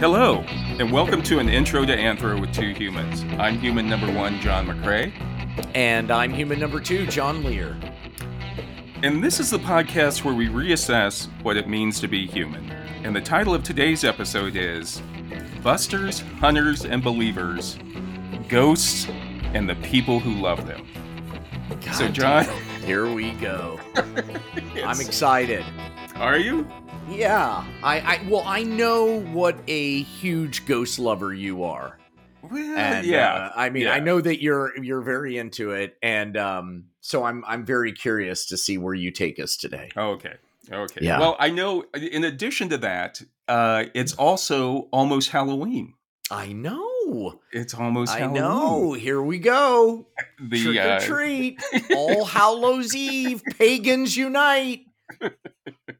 Hello, and welcome to an intro to Anthro with two humans. I'm human number one, John McCray. And I'm human number two, John Lehr. And this is the podcast where we reassess what it means to be human. And the title of today's episode is Busters, Hunters, and Believers Ghosts and the People Who Love Them. God so, John. Here we go. Yes. I'm excited. Are you? Yeah. I, I well, I know what a huge ghost lover you are. Well, And yeah. uh, I mean, yeah. I know that you're you're very into it, and um, so I'm I'm very curious to see where you take us today. Okay. Okay. Yeah. Well, I know in addition to that, uh, it's also almost Halloween. I know. It's almost I Halloween. know. Here we go. The, Trick or uh, treat. All Hallows Eve. Pagans unite.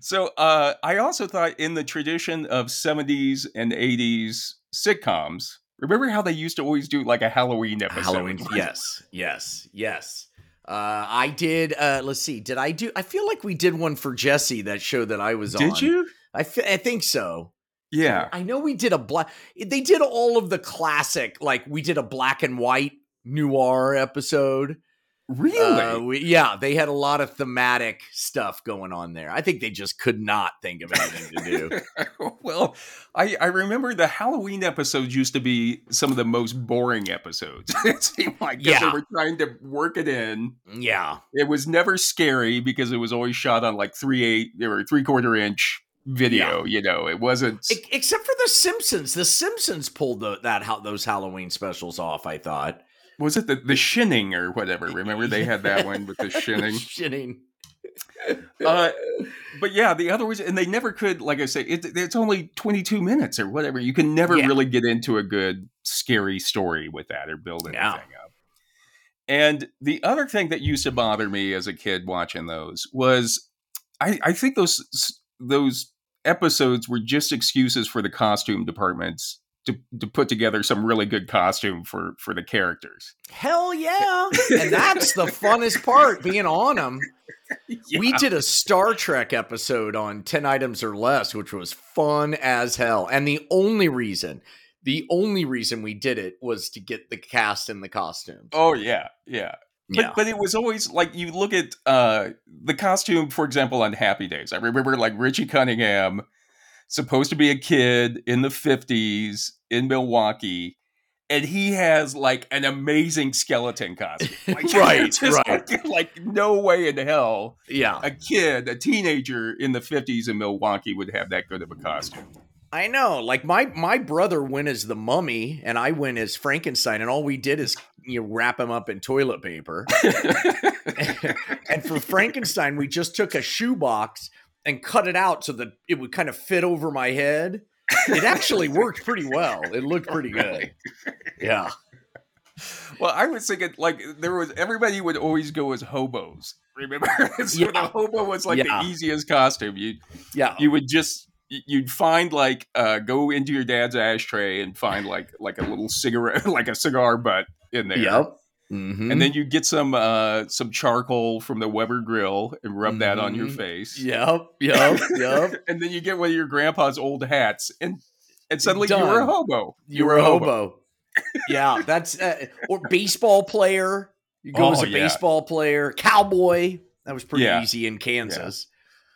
So uh, I also thought in the tradition of 70s and 80s sitcoms, remember how they used to always do like a Halloween episode? Halloween. Yes, yes, yes. Uh, I did. Uh, let's see. Did I do? I feel like we did one for Jesse. That show that I was on. Did you? I, I think so. Yeah. I know we did a black. They did all of the classic. Like we did a black and white noir episode. Really? Uh, we, yeah, they had a lot of thematic stuff going on there. I think they just could not think of anything to do. well, I, I remember the Halloween episodes used to be some of the most boring episodes. it seemed like Yeah. they were trying to work it in. yeah, It was never scary because it was always shot on like three eight or three quarter inch video. You know, it wasn't. Except for the Simpsons. The Simpsons pulled the, that how those Halloween specials off. I thought. Was it the, the shinning or whatever? Remember they had that one with the shinning. Shinning. Uh, but yeah, the other was, and they never could. Like I say, it, it's only twenty two minutes or whatever. You can never Yeah. really get into a good scary story with that or build anything up. And the other thing that used to bother me as a kid watching those was, I, I think those those episodes were just excuses for the costume departments to, to put together some really good costume for for the characters. Hell yeah! and that's the funnest part, being on them. We did a Star Trek episode on 10 items or less, which was fun as hell. And the only reason, the only reason we did it was to get the cast in the costumes. Oh yeah, yeah. But, yeah. but it was always like you look at uh, the costume, for example, on Happy Days. I remember like Richie Cunningham, supposed to be a kid in the 50s in Milwaukee, and he has like an amazing skeleton costume. Like, Right, right. Like, like, no way in hell yeah. a kid, a teenager in the 50s in Milwaukee would have that good of a costume. I know. Like my my brother went as the mummy and I went as Frankenstein, and all we did is you know wrap him up in toilet paper. and for Frankenstein, we just took a shoebox and cut it out so that it would kind of fit over my head. It actually worked pretty well. It looked pretty good. Yeah. Well, I was thinking like there was everybody would always go as hobos. Remember, so Yeah. the hobo was like Yeah. the easiest costume. You Yeah. you would just you'd find like uh go into your dad's ashtray and find like like a little cigarette like a cigar butt in there. Yep. Mhm. And then you get some uh some charcoal from the Weber grill and rub that on your Mhm. face. Yep. Yep. Yep. and then you get one of your grandpa's old hats and and suddenly you Done. were a hobo. You were a hobo. yeah, that's uh, or baseball player. You go Oh, as a yeah. baseball player, cowboy. That was pretty Yeah. easy in Kansas.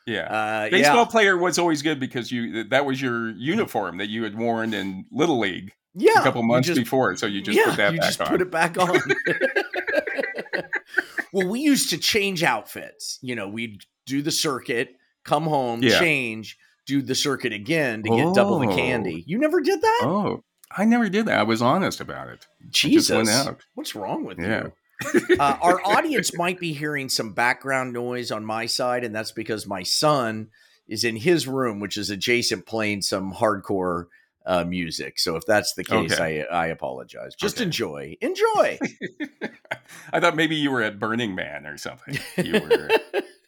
Yeah. Uh, Baseball yeah. player was always good because you that was your uniform that you had worn in Little League yeah, a couple months just- before. So you just yeah, put that you back just on. put it back on. well, we used to change outfits. You know, we'd do the circuit, come home, Yeah. change, do the circuit again to get double the Oh. candy. You never did that? oh, I never did that. I was honest about it. Jesus, what's wrong with Yeah. you? uh, our audience might be hearing some background noise on my side, and that's because my son is in his room, which is adjacent, playing some hardcore uh, music. So if that's the case, I I apologize. Just Okay. enjoy, enjoy. I thought maybe you were at Burning Man or something. You were.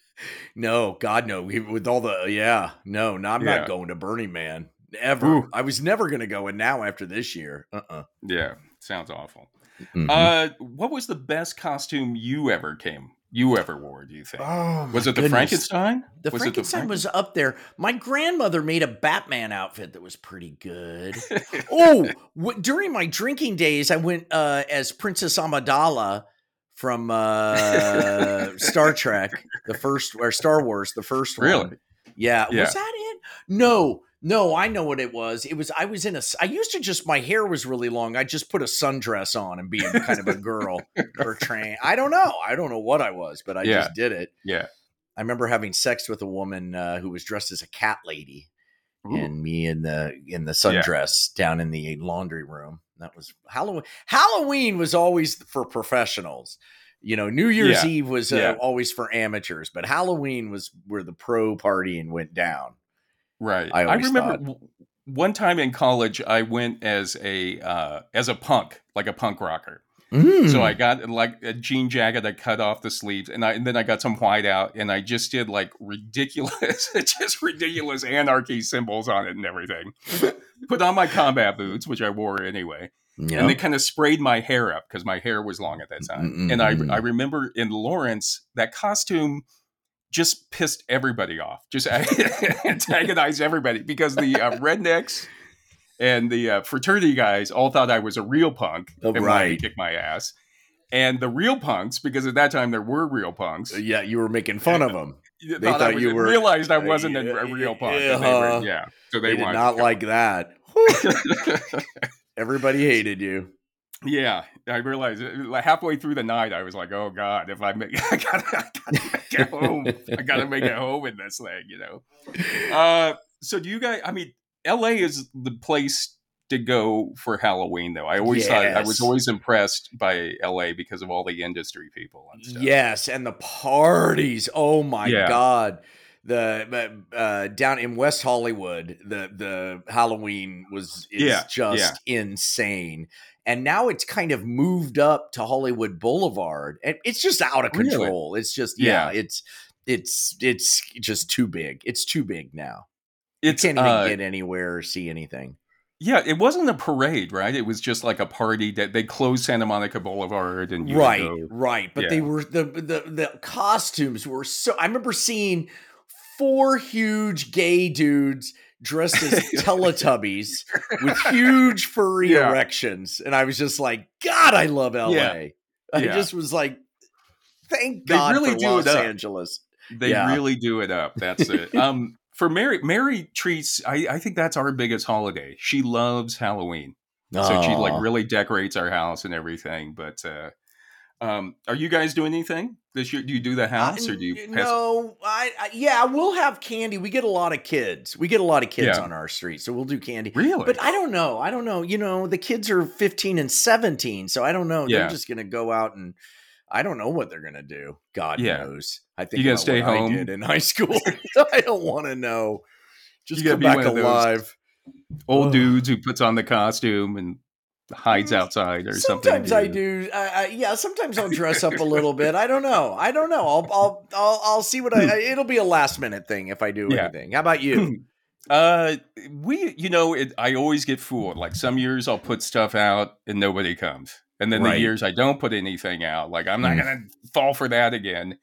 no, God, no. We, with all the yeah, no, no, I'm Yeah. not going to Burning Man ever. Ooh. I was never going to go, and now after this year, uh, uh yeah, sounds awful. Mm-hmm. Uh, what was the best costume you ever came you ever wore? Do you think? Oh, was it the goodness. Frankenstein? The Was Frankenstein was up there. My grandmother made a Batman outfit that was pretty good. Oh, w- during my drinking days, I went uh, as Princess Amidala from uh, Star Trek, the first or Star Wars, the first one. Really? Yeah. Yeah. Was that it? No, no, I know what it was. It was I was in a. I used to just my hair was really long. I just put a sundress on and be kind of a girl or train. I don't know. I don't know what I was, but I Yeah. just did it. yeah. I remember having sex with a woman uh, who was dressed as a cat lady, Ooh. and me in the in the Yeah. sundress down in the laundry room. That was Halloween. Halloween was always for professionals. You know, New Year's Yeah. Eve was uh, Yeah. always for amateurs, but Halloween was where the pro partying went down. Right. I I, remember thought- w- one time in college, I went as a uh, as a punk, like a punk rocker. So Hmm. I got like a jean jacket. I cut off the sleeves, and I and then I got some white out, and I just did like ridiculous, just ridiculous anarchy symbols on it and everything. Put on my combat boots, which I wore anyway, yeah. and they kind of sprayed my hair up because my hair was long at that time. And I I remember in Lawrence that costume just pissed everybody off, just antagonized everybody because the uh, rednecks and the uh, fraternity guys all thought I was a real punk Oh, and wanted right. to kick my ass. And the real punks, because at that time there were real punks, yeah, you were making fun of them. they thought I was, you were- realized I wasn't a, a real punk. they were- uh, yeah, so They, they, did not like that. Everybody hated you. Yeah, I realized like halfway through the night, I was like, "Oh God, if I make, I gotta, I gotta make it home. I gotta make it home in this thing," you know. Uh, so do you guys? I mean, L.A. is the place to go for Halloween, though. I always thought I was always impressed by L.A. because of all the industry people and stuff. Yes, and the parties. Oh my Yeah. god. The uh, down in West Hollywood, the the Halloween was is Yeah, just insane. And now it's kind of moved up to Hollywood Boulevard. And it's just out of Really? control. It's just yeah, Yeah. it's it's it's just too big. It's too big now. It Can't even uh, get anywhere or see anything. yeah. It wasn't a parade, right? It was just like a party that they closed Santa Monica Boulevard and you right go- right but Yeah. they were the, the the costumes were so i remember seeing four huge gay dudes dressed as teletubbies with huge furry Yeah. erections and i was just like god i love la Yeah. i Yeah. just was like thank They god really for do los angeles They really do it up. That's it. um, for Mary, Mary treats. I, I think that's our biggest holiday. She loves Halloween, so she like really decorates our house and everything. But uh, um, are you guys doing anything this year? Do you do the house or do you? Pass- no, I, I yeah, we'll have candy. We get a lot of kids. We get a lot of kids Yeah. on our street, so we'll do candy. Really? But I don't know. I don't know. You know, the kids are 15 and 17, so I don't know. They're just to go out and I don't know what they're to do. God Yeah. knows. I think You gotta stay home? I did in high school. I don't want to know. Just You come be back alive. Old dudes who puts on the costume and hides Mm, outside or something. Sometimes I do. I, yeah, sometimes I'll dress up a little bit. I don't know. I don't know. I'll I'll I'll, I'll see what I. It'll be a last minute thing if I do Yeah. anything. How about you? Uh, we, you know, it, I always get fooled. Like some years I'll put stuff out and nobody comes, and then Right. the years I don't put anything out, like I'm not Mm. gonna fall for that again.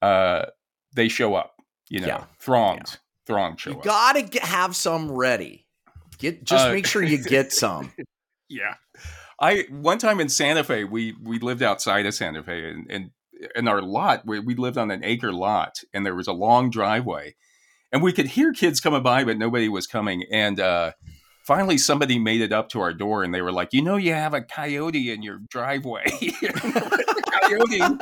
Uh, they show up. You know, Yeah. throngs, throngs show You up. gotta get, have some ready. Get just Uh, make sure you get some. Yeah, I one time in Santa Fe, we we lived outside of Santa Fe, and and in our lot, we, we lived on an acre lot, and there was a long driveway, and we could hear kids coming by, but nobody was coming, and uh, finally somebody made it up to our door, and they were like, "You know, you have a coyote in your driveway." coyote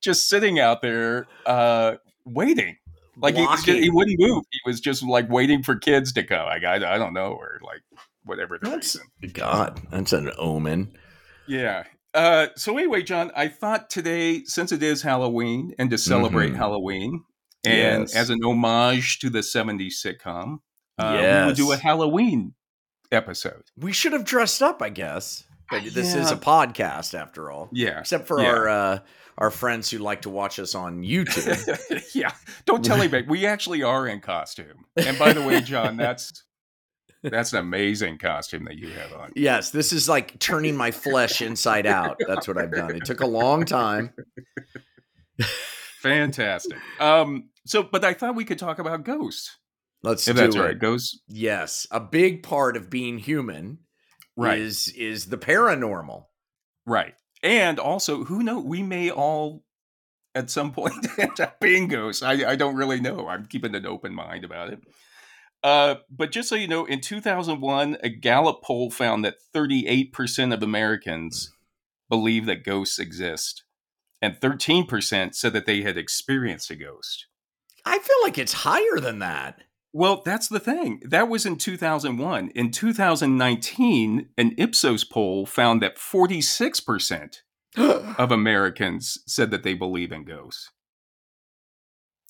just sitting out there, uh, waiting. Like he, he wouldn't move. He was just like waiting for kids to come. Like I, I don't know, or like whatever the That's- reason. God, that's an omen. Yeah. Uh, so anyway, John, I thought today, since it is Halloween, and to celebrate Mhm. Halloween, and Yes. as an homage to the '70s sitcom, uh, we would do a Halloween episode. We should have dressed up, I guess. But this is a podcast after all. Yeah. Except for Yeah. our uh, our friends who like to watch us on YouTube. yeah. Don't tell anybody. We actually are in costume. And by the way, John, that's that's an amazing costume that you have on. yes, this is like turning my flesh inside out. That's what I've done. It took a long time. Fantastic. Um, so, but I thought we could talk about Ghost. Let's If do that's it. right. Ghost. Yes, a big part of being human Right. is is the paranormal. Right. And also, who know? We may all at some point end up being ghosts. I, I don't really know. I'm keeping an open mind about it. Uh, but just so you know, in 2001, a Gallup poll found that 38% of Americans believe that ghosts exist, and 13% said that they had experienced a ghost. I feel like it's higher than that. Well, that's the thing. That was in 2001. In 2019, an Ipsos poll found that 46% of Americans said that they believe in ghosts.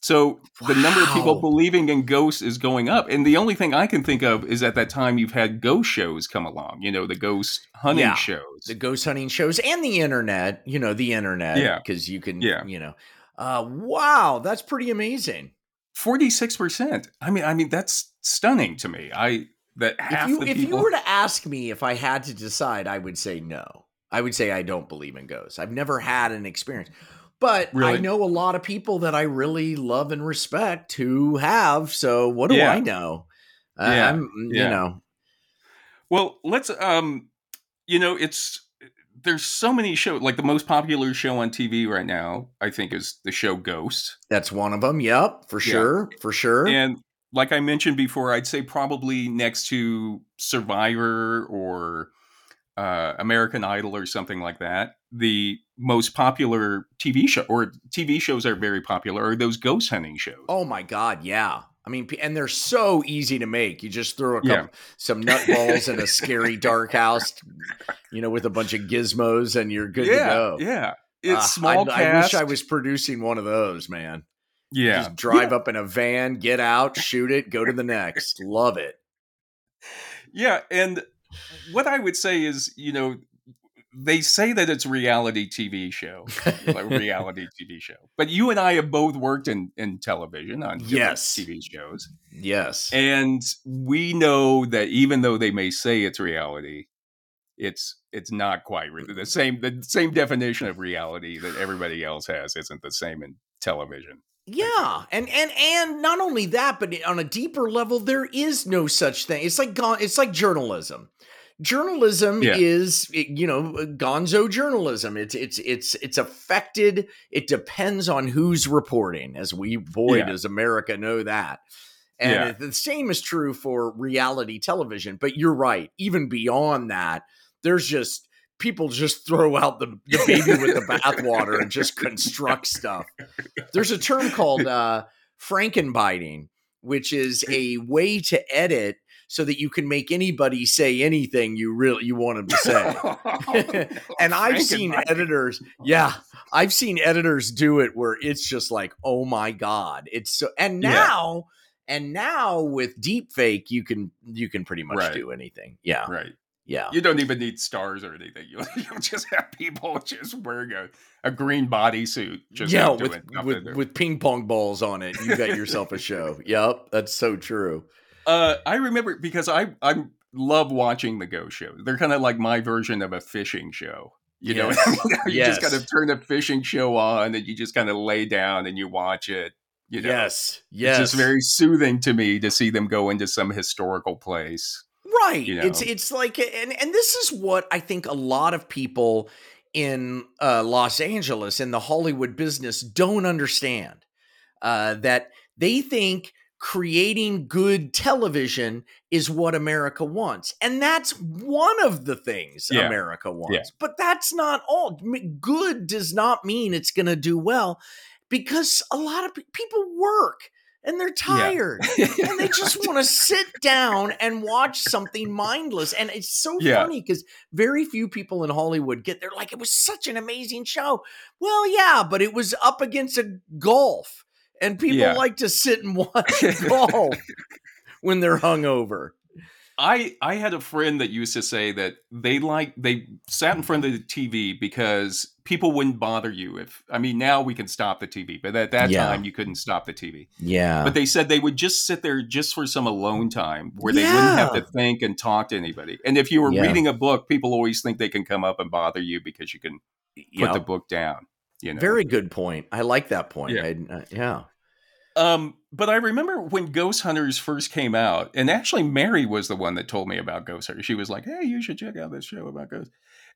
So the number of people believing in ghosts is going up. And the only thing I can think of is at that time you've had ghost shows come along, you know, the ghost hunting Yeah. shows. the ghost hunting shows and the internet, you know, the internet. Yeah. Because you can, Yeah. you know. Uh, wow, that's pretty amazing. 46%. I mean, I mean, that's stunning to me. I that half If you the if you were to ask me if I had to decide, I would say no. I would say I don't believe in ghosts. I've never had an experience. But I know a lot of people that I really love and respect who have. So what do Yeah. I know? Uh, Yeah. I'm, you know, Well, let's um you know, it's there's so many shows like the most popular show on TV right now, I think is the show Ghost. that's one of them. Yep, for Yeah. sure, for sure. And like I mentioned before, I'd say probably next to Survivor or uh, American Idol or something like that, the most popular TV show or TV shows are very popular are those ghost hunting shows. Oh my god, yeah. I mean, and they're so easy to make. You just throw a couple, Yeah. some nutballs in a scary dark house, you know, with a bunch of gizmos, and you're good yeah, to go. yeah. It's Ah, small I, I wish. I was producing one of those, man. yeah. Just drive up in a van, get out, shoot it, go to the next. Love it. Yeah, and what I would say is, you know, they say that it's reality TV show, like reality TV show. But you and I have both worked in in television on Yes. TV shows, yes. and we know that even though they may say it's reality, it's it's not quite re- the same. The same definition of reality that everybody else has isn't the same in television. Yeah, and and and not only that, but on a deeper level, there is no such thing. It's like it's like journalism. Journalism Yeah. is, you know, gonzo journalism. It's it's it's it's affected. It depends on who's reporting, as we boy Yeah. does America know that. And Yeah. the same is true for reality television. But you're right. Even beyond that, there's just people just throw out the, the baby with the bathwater and just construct stuff. There's a term called uh, frankenbiting, which is a way to edit so that you can make anybody say anything you really you want them to say. Oh, and I've seen Frankenbiting. editors, yeah, I've seen editors do it where it's just like, oh my god, it's so. And Yeah. now, and now with deepfake you can you can pretty much Right. do anything. Yeah, right. yeah. You don't even need stars or anything. You you just have people just wearing a, a green bodysuit. Just yeah, with with, with ping pong balls on it, you got yourself a show. Yep, that's so true. Uh, I remember because I I love watching the Go show. They're kind of like my version of a fishing show. You know, I mean? you just kind Yes. of turn a fishing show on and you just kind of lay down and you watch it. You know, yes, yes. it's just very soothing to me to see them go into some historical place. right you it's it's like and and this is what i think a lot of people in uh, los angeles in the hollywood business don't understand uh, that they think creating good television is what america wants and that's one of the things Yeah. america wants Yeah. but that's not all good does not mean it's going to do well because a lot of pe- people work and they're tired and they just want to sit down and watch something mindless. And it's so Yeah. funny because very few people in Hollywood get there like it was such an amazing show. Well, yeah, but it was up against a golf, and people Yeah. like to sit and watch golf when they're hungover. I I had a friend that used to say that they like they sat in front of the TV because people wouldn't bother you if I mean now we can stop the TV, but at that Yeah. time you couldn't stop the TV. Yeah, But they said they would just sit there just for some alone time where they wouldn't have to think and talk to anybody. And if you were Yeah. reading a book, people always think they can come up and bother you because you can put the book down. You know? Very good point. I like that point. Yeah. I, uh, yeah. Um, but I remember when Ghost Hunters first came out, and actually Mary was the one that told me about Ghost Hunters. She was like, "Hey, you should check out this show about ghosts."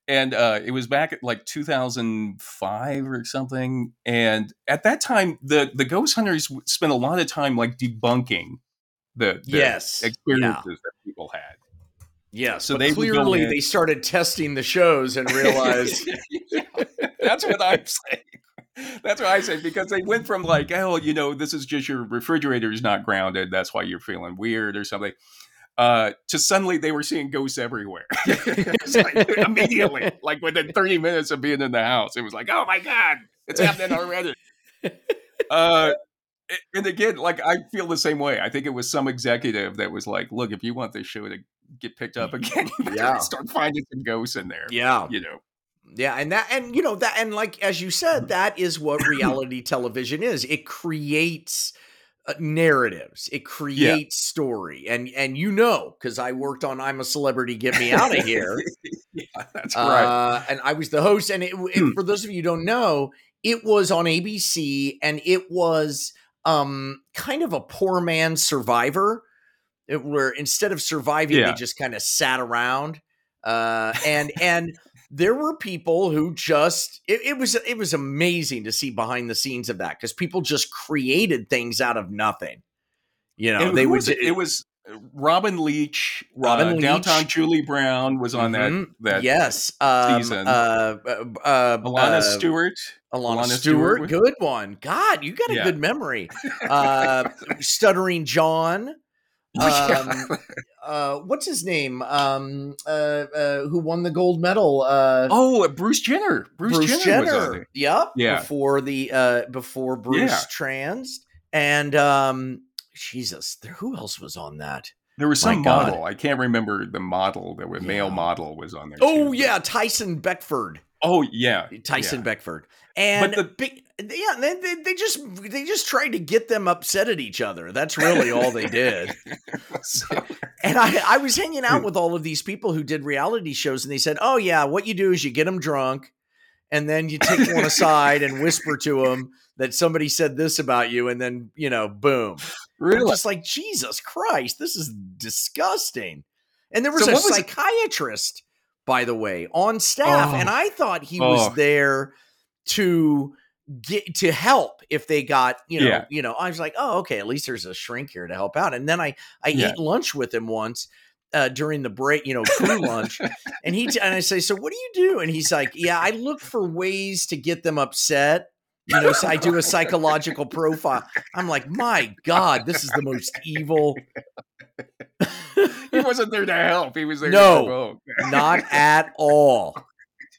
And uh, it was back at like 2005 or something. And at that time, the the Ghost Hunters spent a lot of time like debunking the, the Yes. experiences Yeah. that people had. Yes. So they they would go clearly they started testing the shows and realized That's what I'm saying. That's what I say because they went from like, oh, you know, this is just your refrigerator is not grounded. That's why you're feeling weird or something. Uh, to suddenly they were seeing ghosts everywhere. Like, immediately, like within 30 minutes of being in the house, it was like, oh my god, it's happening already. Uh, and again, like I feel the same way. I think it was some executive that was like, look, if you want this show to get picked up again, Yeah. start finding some ghosts in there. Yeah. You know, Yeah, and that and you know that and like as you said, that is what reality television is. It creates uh, narratives. It creates story. And and you know cuz I worked on I'm a celebrity get me out of here. yeah, that's right. uh, and I was the host and it, it- for those of you who don't know, it was on ABC and it was um kind of a poor man's survivor. It, where instead of surviving Yeah. they just kind of sat around uh and and there were people who just it, it was it was amazing to see behind the scenes of that because people just created things out of nothing you know And they would was it? it was Robin Leach, Robin uh, Leach. downtown Julie Brown was on Mhm. that that yes um, season. uh uh, uh Alana uh, Stewart. Alana, Alana Stewart, Stewart. good one. God, you got a Yeah. good memory. Uh, Stuttering John. Um, uh, what's his name? Um, uh, uh, who won the gold medal? Uh, oh, Bruce Jenner. Bruce, Bruce, Jenner, Jenner. Yep. Yeah. Before the uh, before Bruce Yeah. trans and um, Jesus, there, who else was on that? There was some model. I can't remember the model. There was male model was on there. Oh too. yeah, Tyson Beckford. Oh yeah. Tyson yeah. Beckford. And the- big, yeah, they, they, they just they just tried to get them upset at each other. That's really all they did. So- And I, I was hanging out with all of these people who did reality shows, and they said, "Oh yeah, what you do is you get them drunk, and then you take one aside and whisper to them that somebody said this about you, and then you know, boom." I'm really? just like Jesus Christ, this is disgusting. And there was So a was it- psychiatrist, by the way, on staff, Oh. and I thought he Oh. was there to get to help if they got you know Yeah. you know I was like oh okay at least there's a shrink here to help out and then I I Yeah. ate lunch with him once uh, during the break you know crew lunch and he t- and I say so what do you do and he's like yeah I look for ways to get them upset you know so I do a psychological profile I'm like my god this is the most evil he wasn't there to help. He was there No. not at all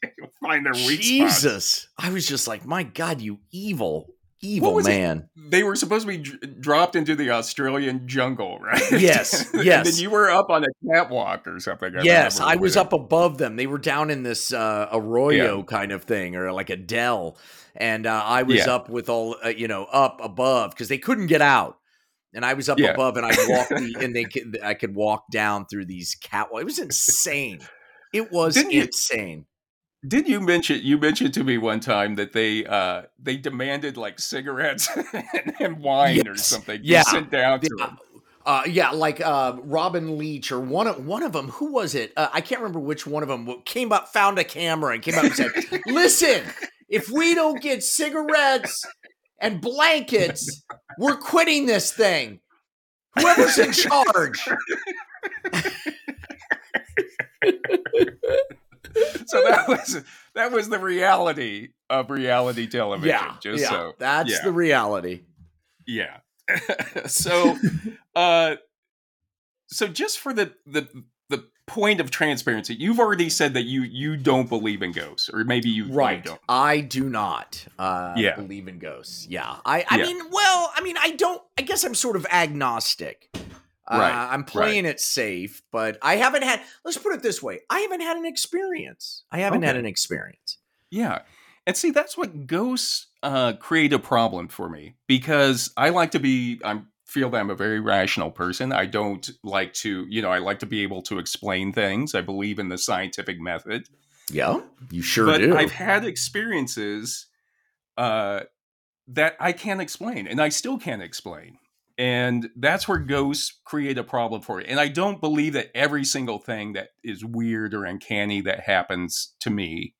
Find their weak spots. Jesus I was just like my god you evil evil was it? man They were supposed to be dr- dropped into the Australian jungle, right? Yes, and yes. then you were up on a catwalk or something. I Yes, I was up above them. They were down in this uh, arroyo kind of thing, or like a dell, and uh, I was Yeah. up with all uh, you know up above because they couldn't get out, and I was up Yeah. above, and I walked the, and they could, I could walk down through these catwalk. It was insane. It was Didn't you- insane. Did you mention you mentioned to me one time that they uh they demanded like cigarettes and wine or something? Yeah. Sit down to Yeah. them. Uh, yeah, like uh, Robin Leach or one of one of them. Who was it? Uh, I can't remember which one of them came up, found a camera, and came up and said, "Listen, if we don't get cigarettes and blankets, we're quitting this thing. Whoever's in charge." So that was that was the reality of reality television. Yeah, just yeah, so that's yeah. the reality. Yeah. so uh so just for the the the point of transparency, you've already said that you you don't believe in ghosts, or maybe you, you Right. don't. I do not uh, Yeah. believe in ghosts. Yeah. I, I Yeah. mean, well, I mean, I don't, I guess I'm sort of agnostic. Uh, I'm playing it safe, but I haven't had, let's put it this way I haven't had an experience. I haven't had an experience. Yeah. And see, that's what ghosts uh, create a problem for me because I like to be, I feel that I'm a very rational person. I don't like to, you know, I like to be able to explain things. I believe in the scientific method. Yeah. You sure but do. I've had experiences uh, that I can't explain, and I still can't explain. And that's where ghosts create a problem for you And I don't believe that every single thing that is weird or uncanny that happens to me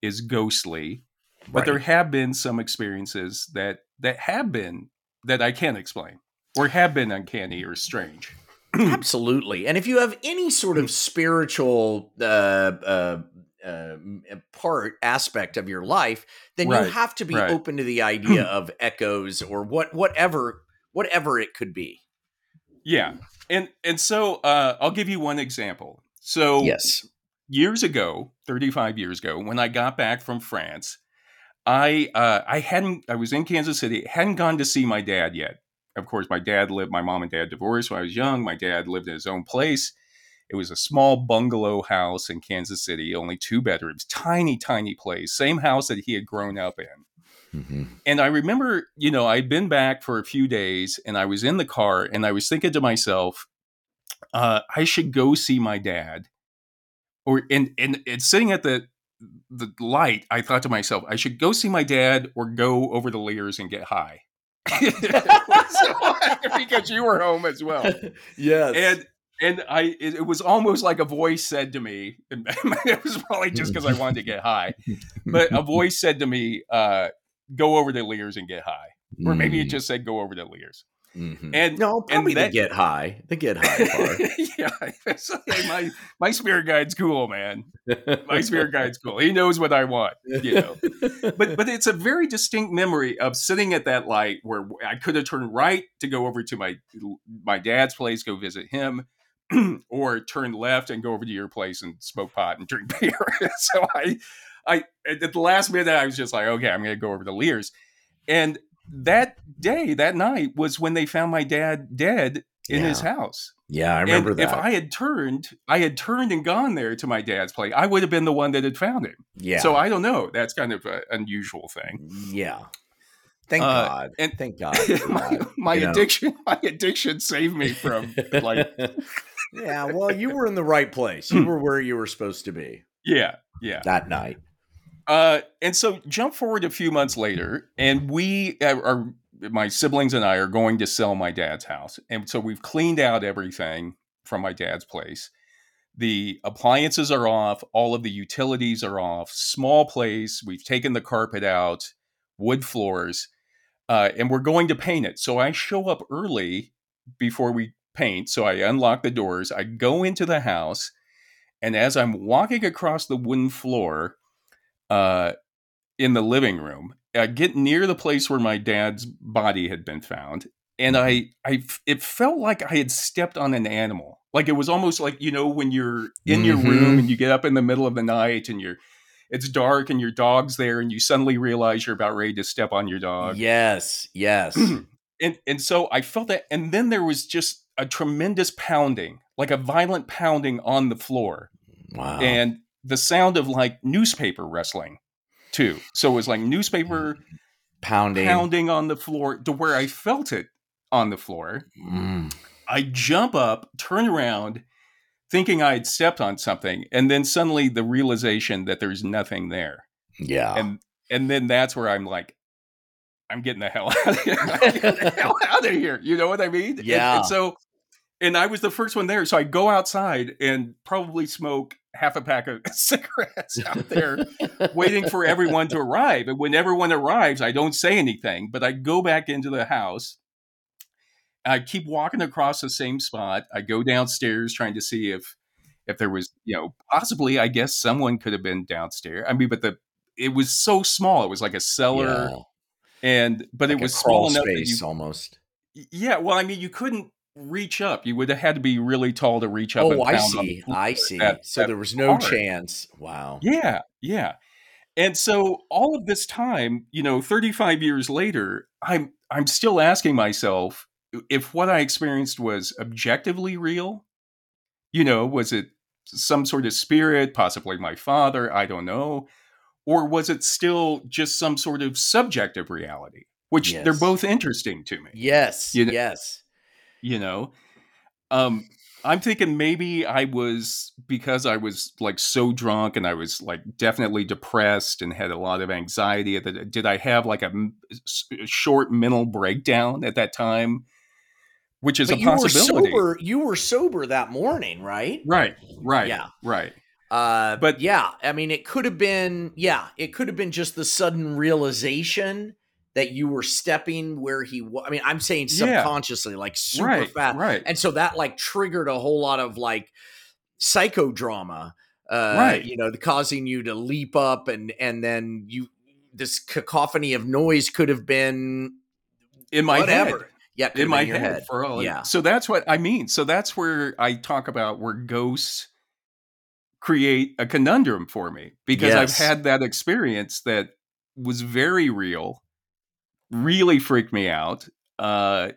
is ghostly. But Right. there have been some experiences that that have been that I can't explain or have been uncanny or strange. Absolutely. And if you have any sort of spiritual uh, uh, uh, part aspect of your life, then you have to be right. open to the idea of echoes or what whatever whatever it could be. Yeah. And and so uh, I'll give you one example. So Yes. years ago, 35 years ago, when I got back from France, I uh, I hadn't I was in Kansas City, hadn't gone to see my dad yet. Of course, my dad lived my mom and dad divorced when I was young. My dad lived in his own place. It was a small bungalow house in Kansas City, only two bedrooms, tiny, tiny place, same house that he had grown up in. Mm-hmm. And I remember, you know, I'd been back for a few days and I was in the car and I was thinking to myself, uh, I should go see my dad. Or and and and sitting at the the light, I thought to myself, I should go see my dad or go over the layers and get high. So, because you were home as well. yes. And and I it, it was almost like a voice said to me, and it was probably just because I wanted to get high, but a voice said to me, uh, go over the Lehrs and get high. Or maybe it just said go over to Lehrs. Mhm. And no, probably that- the get high. The get high part. yeah, it's okay, my my spirit guide's cool, man. My spirit guide's cool. He knows what I want, you know. But but it's a very distinct memory of sitting at that light where I could have turned right to go over to my my dad's place, go visit him, or turn left and go over to your place and smoke pot and drink beer. so I I at the last minute I was just like, okay, I'm gonna go over to Lehr's. And that day, that night was when they found my dad dead in his house. yeah, I remember and that. if I had turned, I had turned and gone there to my dad's place, I would have been the one that had found him. yeah. So I don't know. That's kind of an unusual thing. yeah. Thank Uh, God. and- Thank God. my my you know. addiction, my addiction saved me from like, yeah, well, you were in the right place. You were where you were supposed to be yeah, yeah. that night. Uh, and so jump forward a few months later, and we uh, are my siblings and I are going to sell my dad's house, and so we've cleaned out everything from my dad's place. The appliances are off, all of the utilities are off. Small place. We've taken the carpet out, wood floors, uh, and we're going to paint it. So I show up early before we paint. So I unlock the doors. I go into the house, and as I'm walking across the wooden floor, uh, in the living room. I get near the place where my dad's body had been found, and I, I, it felt like I had stepped on an animal. Like it was almost like you know when you're in your Mhm. room and you get up in the middle of the night and you're, it's dark and your dog's there and you suddenly realize you're about ready to step on your dog. Yes, yes. and and so I felt that, and then there was just a tremendous pounding, like a violent pounding on the floor wow. and the sound of like newspaper wrestling too. So it was like newspaper pounding. pounding on the floor to where I felt it on the floor. Mm. I jump up, turn around, thinking I had stepped on something, and then suddenly the realization that there's nothing there. Yeah. And and then that's where I'm like, I'm getting the hell out of here. I'm getting the hell out of here. You know what I mean? And- Yeah. and so and I was the first one there. So I go outside and probably smoke half a pack of cigarettes out there waiting for everyone to arrive. And when everyone arrives, I don't say anything, but I go back into the house. I keep walking across the same spot. I go downstairs trying to see if if there was, you know, possibly I guess someone could have been downstairs. I mean, but the it was so small. It was like a cellar Yeah. and but Like it was small enough space you almost. Yeah, well, I mean, you couldn't reach up. You would have had to be really tall to reach up. and Oh, I pound on the see. I see. That- so that there was no hard. chance. Wow. Yeah, yeah. And so all of this time, you know, 35 years later, I'm I'm still asking myself if what I experienced was objectively real. You know, was it some sort of spirit, possibly my father, I don't know, or was it still just some sort of subjective reality? Which they're both interesting to me. Yes. You know- yes. You know um I'm thinking maybe I was because I was like so drunk and I was like definitely depressed and had a lot of anxiety. That did I have like a short mental breakdown at that time? Which is but a possibility. You were sober. You were sober that morning, right? Right. Right. Yeah. Right. Uh, but yeah, I mean, it could have been. Yeah, it could have been just the sudden realization that you were stepping where he was. I mean, I'm saying subconsciously, yeah. like super right, fast. Right. And so that like triggered a whole lot of like psychodrama, uh, right. you know, causing you to leap up and, and then you, this cacophony of noise could have been in my whatever. head. Yeah, in my head, head, for all. Yeah. So that's what I mean. So that's where I talk about where ghosts create a conundrum for me because yes. I've had that experience that was very real really freaked me out. Uh,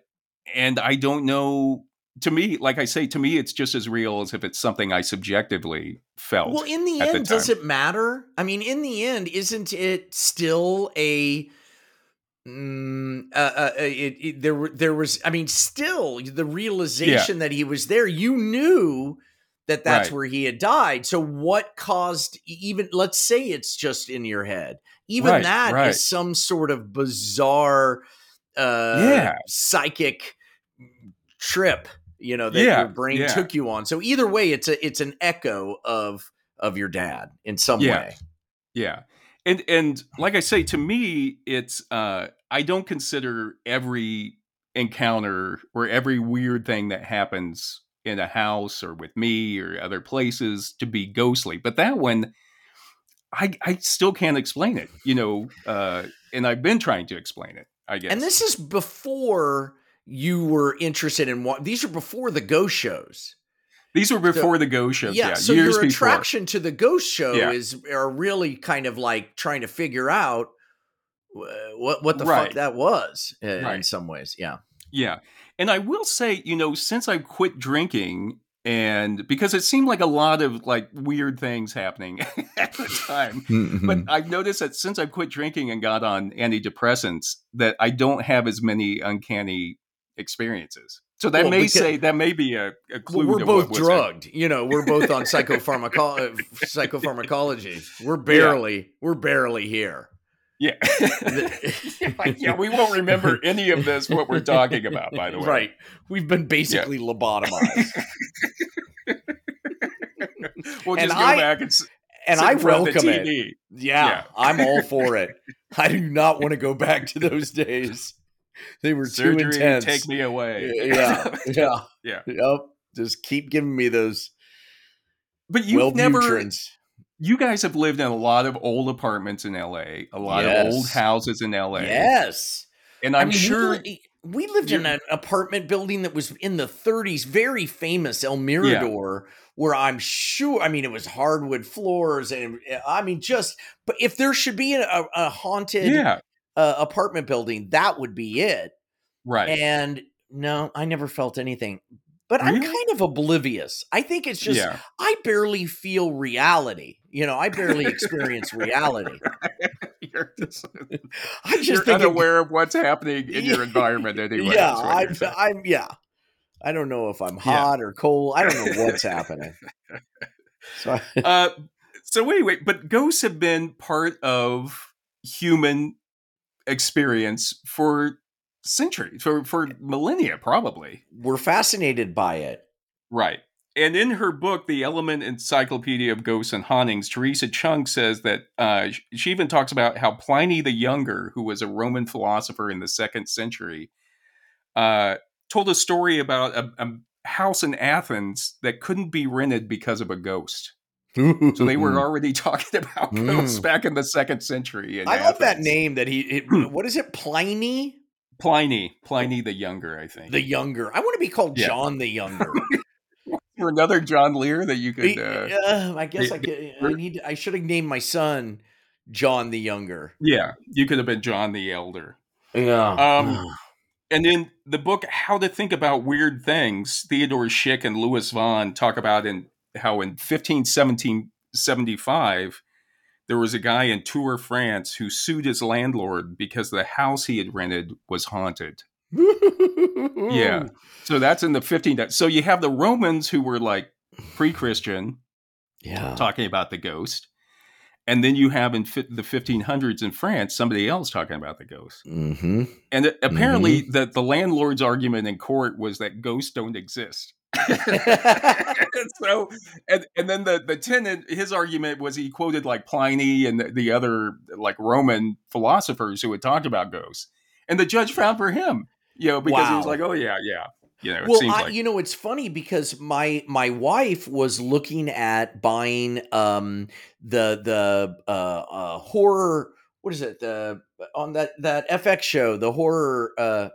and I don't know. To me, like I say, to me, it's just as real as if it's something I subjectively felt. Well, in the end, the does it matter? I mean, in the end, isn't it still a Mm, uh, uh, it, it, there, there was. I mean, still the realization yeah. that he was there. You knew that that's right. where he had died. So, what caused even? Let's say it's just in your head even right, that right. is some sort of bizarre uh yeah. psychic trip you know that yeah, your brain yeah. took you on so either way it's a it's an echo of of your dad in some way yeah and and like i say to me it's uh i don't consider every encounter or every weird thing that happens in a house or with me or other places to be ghostly but that one I, I still can't explain it, you know, uh, and I've been trying to explain it, I guess. And this is before you were interested in what these are before the ghost shows. These were before so, the ghost shows, yeah. yeah so years your before. attraction to the ghost show Yeah. is are really kind of like trying to figure out what what the Right. fuck that was in Right. some ways. Yeah. Yeah. And I will say, you know, since I quit drinking and because it seemed like a lot of like weird things happening at the time. But I've noticed that since I've quit drinking and got on antidepressants, that I don't have as many uncanny experiences. So that Well, may say that may be a, a clue. Well, we're both drugged. You know, we're both on psychopharmaco- uh, psychopharmacology. We're barely we're barely here. Yeah. yeah, we won't remember any of this what we're talking about, by the way. Right. We've been basically lobotomized. We'll And just go I- back and And I in front of the welcome it. Yeah, Yeah. I'm all for it. I do not want to go back to those days. They were too intense. take me away. Yeah, yeah, Yeah. Yep. Just keep giving me those But you've never you guys have lived in a lot of old apartments in LA, a lot of old houses in LA. Yes. And I'm I mean, sure we, we lived in an apartment building that was in the 30s, very famous, El Mirador, where I'm sure, I mean, it was hardwood floors. And I mean, just, but if there should be a, a haunted Yeah, uh, apartment building, that would be it. right. And no, I never felt anything. But I'm kind of oblivious. I think it's just, yeah. I barely feel reality. You know, I barely experience reality. you're just, I just you're it- unaware of what's happening in your environment anyway. yeah, is what you're I'm. I'm, yeah. I don't know if I'm Yeah. hot or cold. I don't know what's happening. So uh, so anyway, but ghosts have been part of human experience for centuries, for for millennia, probably. we're fascinated by it. Right. And in her book, The Element Encyclopedia of Ghosts and Hauntings, Theresa Cheung says that uh, she even talks about how Pliny the Younger, who was a Roman philosopher in the second century, uh, told a story about a, a house in Athens that couldn't be rented because of a ghost. So they were already talking about ghosts Mm. back in the second century. I love that name that he. It, what is it? Pliny Pliny, Pliny the Younger, I think. the Younger. I want to be called Yeah. John the Younger. For another John Lehr that you could. Uh, Uh, I guess I, could, I need. I should have named my son John the Younger. yeah, you could have been John the Elder. Yeah. Um, and in the book how to think about weird things theodore schick and Lewis Vaughn talk about in how in 1575 there was a guy in tours france who sued his landlord because the house he had rented was haunted Yeah. So that's in the 15. So you have the Romans who were like pre-Christian Yeah. talking about the ghost, and then you have in the 1500s in France somebody else talking about the ghost. Mm-hmm. And it- apparently, the the landlord's argument in court was that ghosts don't exist. And so, and, and then the the tenant, his argument was he quoted like Pliny and the, the other like Roman philosophers who had talked about ghosts, and the judge found for him, you know, because he was like, oh yeah, yeah, you know, well, I, like you know, it's funny because my my wife was looking at buying um the the uh, uh horror. What is it? The on that that FX show, the horror uh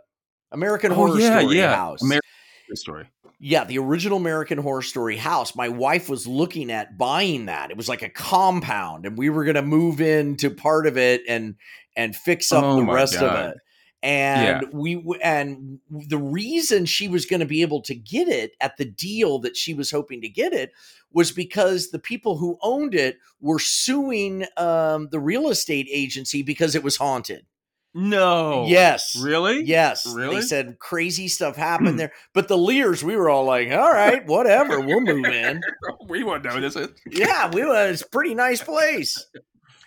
American oh Horror yeah, Story yeah, house. American story. Yeah, the original American Horror Story house. My wife was looking at buying that. It was like a compound, and we were going to move into part of it and and fix up Oh the rest of it. And we and the reason she was going to be able to get it at the deal that she was hoping to get it was because the people who owned it were suing um, the real estate agency because it was haunted. No, Yes. really, Yes. Really? They said crazy stuff happened there. But the Lehrs, we were all like, all right, whatever, we'll move in. we won't notice it. Yeah, we was it's a pretty nice place.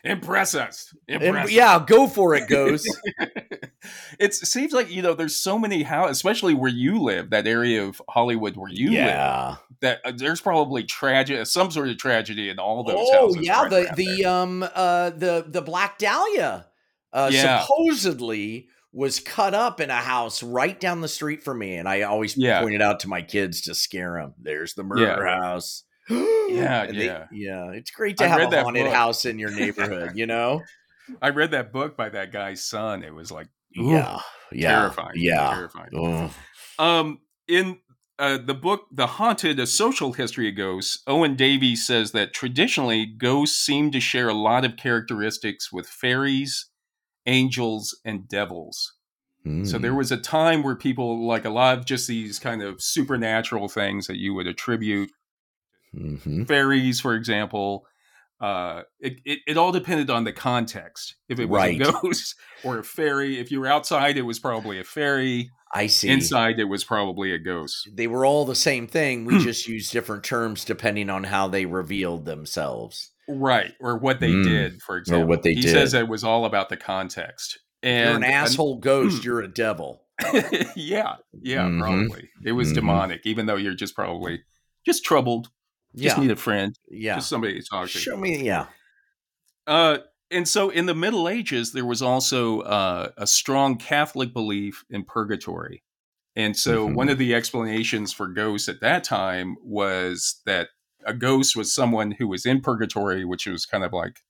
Impress us, And impress us. yeah, go for it, goes. it seems like you know there's so many houses, especially where you live, that area of Hollywood where you live, yeah. that uh, there's probably tragedy, some sort of tragedy in all those Oh houses. yeah, right the the um uh the the Black Dahlia uh Yeah. supposedly was cut up in a house right down the street from me, and I always Yeah. pointed out to my kids to scare them. There's the murder house. Yeah, And they- yeah. yeah. It's great to I have a haunted book. house in your neighborhood. You know. I read that book by that guy's son. It was like ooh, Yeah. Yeah. terrifying, Yeah. terrifying. Um, in uh, the book "The Haunted: A Social History of Ghosts," Owen Davies says that traditionally ghosts seem to share a lot of characteristics with fairies, angels, and devils. So Hmm. there was a time where people like a lot of just these kind of supernatural things that you would attribute Mhm. fairies, for example. Uh, it, it, it all depended on the context. If it was Right. a ghost or a fairy, if you were outside, it was probably a fairy. I see. Inside, it was probably a ghost. They were all the same thing. We just used different terms depending on how they revealed themselves. Right, or what they Mm. did, for example. or what they he did. says it was all about the context. If you're an asshole ghost, you're a devil. yeah, yeah, Mhm. probably. It was Mhm. demonic, even though you're just probably just troubled. Just Yeah. need a friend, yeah. just somebody to talk to. Show me. Yeah. Uh, and so in the Middle Ages, there was also uh, a strong Catholic belief in purgatory. And so Mhm. one of the explanations for ghosts at that time was that a ghost was someone who was in purgatory, which was kind of like,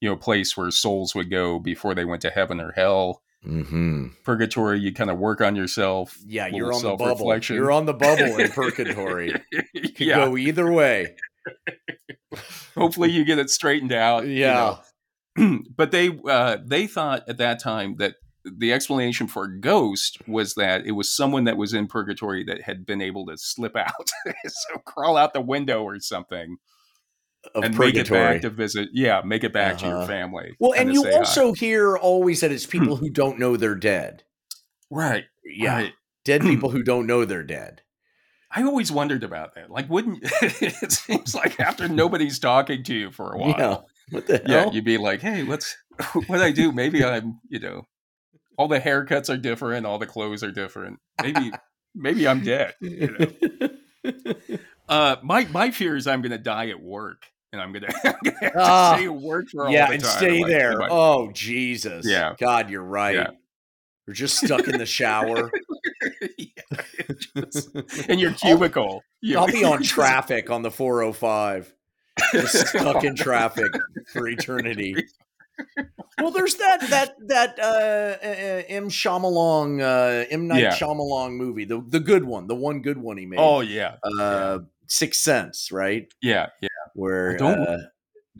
you know, a place where souls would go before they went to heaven or hell. Mm-hmm. Purgatory, you kind of work on yourself. Yeah. You're on the bubble. You're on the bubble in purgatory. Could yeah. go either way. Hopefully you get it straightened out. you know. Yeah. but they uh, they thought at that time that the explanation for a ghost was that it was someone that was in purgatory that had been able to slip out, so crawl out the window or something, Of and make it back to visit. Yeah, make it back to your Uh-huh. family. well, and kinda you say hi. also hear always that it's people who don't know they're dead. right, Yeah. right. Dead people who don't know they're dead. I always wondered about that. Like, wouldn't it seems like after nobody's talking to you for a while, Yeah. What the hell? yeah, you'd be like, hey, what's what I do? Maybe I'm, you know, all the haircuts are different, all the clothes are different. Maybe, maybe I'm dead. You know? Uh, my my fear is I'm going to die at work, and I'm going to, I'm gonna have to Ah, stay at work for all yeah, the and stay Like, there. like, Oh Jesus! Yeah. God, you're right. Yeah. You're just stuck in the shower. yeah, just- in your cubicle. You- I'll be on traffic on the 405, just stuck in traffic for eternity. Well, there's that that that uh, uh, M Shyamalan, uh, M Night Yeah. Shyamalan movie, the the good one, the one good one he made. Oh yeah, uh, Sixth Sense, right? yeah, yeah. Where I don't- uh,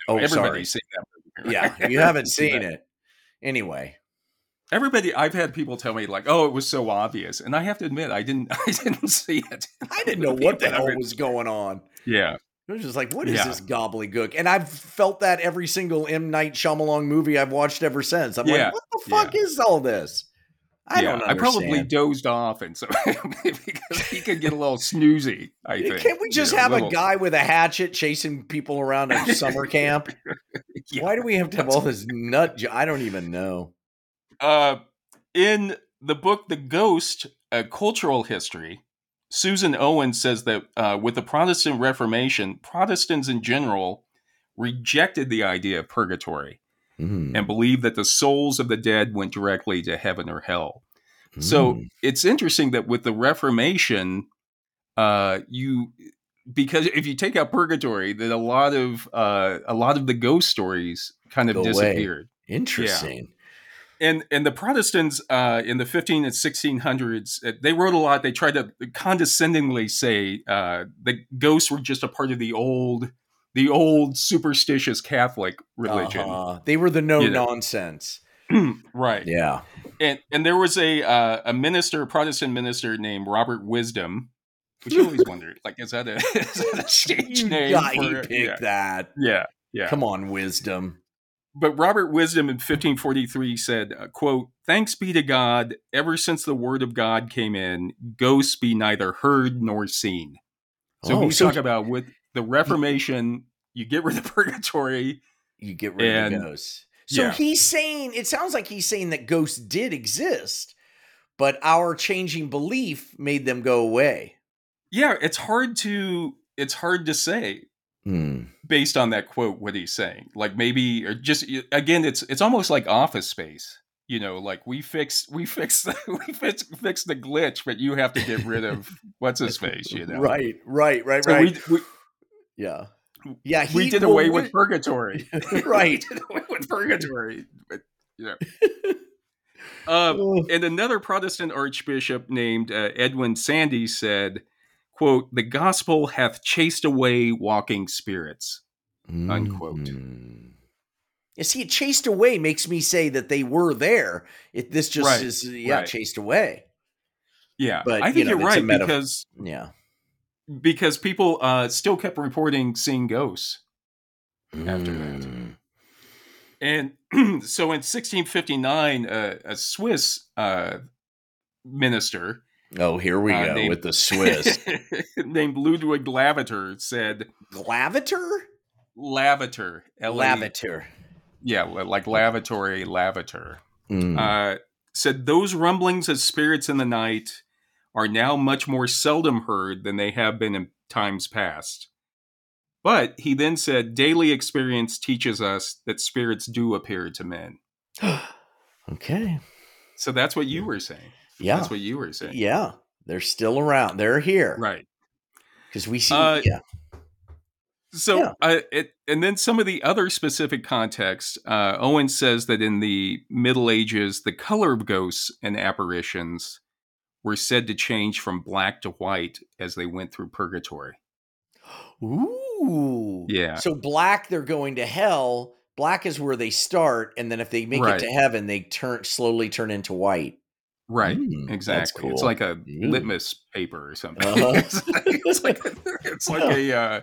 oh, Everybody's sorry, seen that movie. yeah, you haven't seen it. Anyway, Everybody, I've had people tell me like, "Oh, it was so obvious," and I have to admit, I didn't, I didn't see it. I didn't know what the hell was going on. Yeah, It was just like, what is Yeah. this gobbledygook? And I've felt that every single M Night Shyamalan movie I've watched ever since. I'm Yeah, like, what the fuck is all this? I yeah, don't know. I probably dozed off, and so because he could get a little snoozy. I think. Can't we you just know, have little- a guy with a hatchet chasing people around a summer camp? Yeah. Why do we have to have all this nut? jo- I don't even know. Uh, in the book The Ghost, A Cultural History, Susan Owen says that uh, with the Protestant Reformation, Protestants in general rejected the idea of purgatory Mm. and believed that the souls of the dead went directly to heaven or hell. So Mm. it's interesting that with the Reformation, uh, you because if you take out purgatory, that a lot of uh, a lot of the ghost stories kind of Go away. disappeared interesting. And and the Protestants uh, in the 15 and 1600s, uh, they wrote a lot. They tried to condescendingly say uh, the ghosts were just a part of the old, the old superstitious Catholic religion, Uh-huh. They were the no You know. nonsense. right? Yeah. And and there was a uh, a minister, a Protestant minister named Robert Wisdom, which you always wondered, like, is that a, is that a stage You name? got for- he picked yeah, that. yeah, yeah. Come on, wisdom. But Robert Wisdom in 1543 said, uh, quote, Thanks be to God, ever since the word of God came in, ghosts be neither heard nor seen. So Oh, we so talk about with the Reformation, you get rid of purgatory. you get rid of the ghosts. So yeah. he's saying it sounds like he's saying that ghosts did exist, but our changing belief made them go away. Yeah, it's hard to it's hard to say Hmm. based on that quote what he's saying. Like maybe or just again, it's it's almost like office space. You know, like we fixed we fixed the, we fixed, fixed the glitch, but you have to get rid of what's his face. You know, Right, right, right, So right. we, we yeah. Yeah, we he- did well, away we- with purgatory. Right. we did away with purgatory. But, you know. Um, and another Protestant archbishop named uh, Edwin Sandy said, "quote The gospel hath chased away walking spirits." Unquote. Mm. You see, it chased away makes me say that they were there. It this just Right, is yeah, right. chased away. Yeah, But, I think you are right because Yeah. because people uh, still kept reporting seeing ghosts, After that. Mm. and so in 1659, uh, a Swiss uh, minister Oh, here we Uh, go named- with the Swiss. named Ludwig Lavater said, Lavater? "Lavater, L A- Laviter. yeah, like lavatory, lavater." Mm. uh, said those rumblings of spirits in the night are now much more seldom heard than they have been in times past. But he then said, daily experience teaches us that spirits do appear to men. okay. So that's what you were saying. Yeah. That's what you were saying. Yeah. They're still around. They're here. Right. Because we see. Uh, yeah. So, Yeah. uh, it, and then some of the other specific context, uh, Owen says that in the Middle Ages, the color of ghosts and apparitions were said to change from black to white as they went through purgatory. Ooh. Yeah. So black, they're going to hell. Black is where they start, and then if they make Right. it to heaven, they turn slowly turn into white. Right. Mm, exactly. It's like a Ooh. litmus paper or something. Uh-huh. it's like, it's like, a, it's like a uh,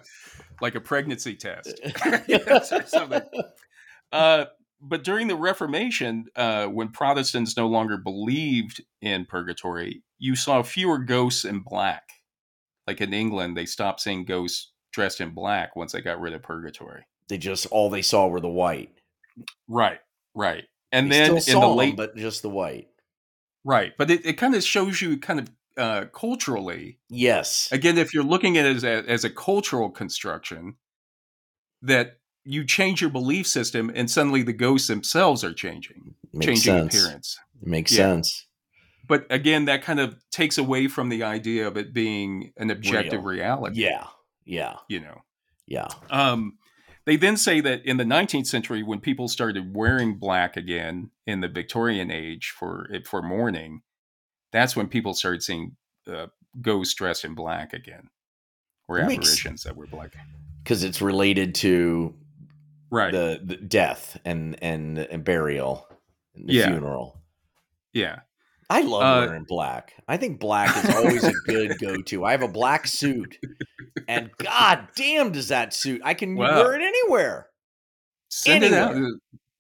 like a pregnancy test. Or something. Uh, but during the Reformation, uh, when Protestants no longer believed in purgatory, you saw fewer ghosts in black. Like in England, they stopped seeing ghosts dressed in black once they got rid of purgatory. They just all they saw were the white. Right, right. And They then in the late but just the white. Right, but it, it kind of shows you kind of uh, culturally Yes. again if you're looking at it as a, as a cultural construction that you change your belief system and suddenly the ghosts themselves are changing Makes changing sense. appearance Makes Yeah. sense. but again that kind of takes away from the idea of it being an objective Real. reality Yeah. Yeah. you know Yeah. um they then say that in the 19th century when people started wearing black again in the victorian age for for mourning that's when people started seeing uh, ghosts dressed in black again or makes- apparitions that were black Because it's related to right the, the death and, and and burial, and the Yeah. funeral. yeah I love Uh, wearing black. I think black is always a good go-to. I have a black suit, and god damn, does that suit! I can Wow. wear it anywhere. Send it out.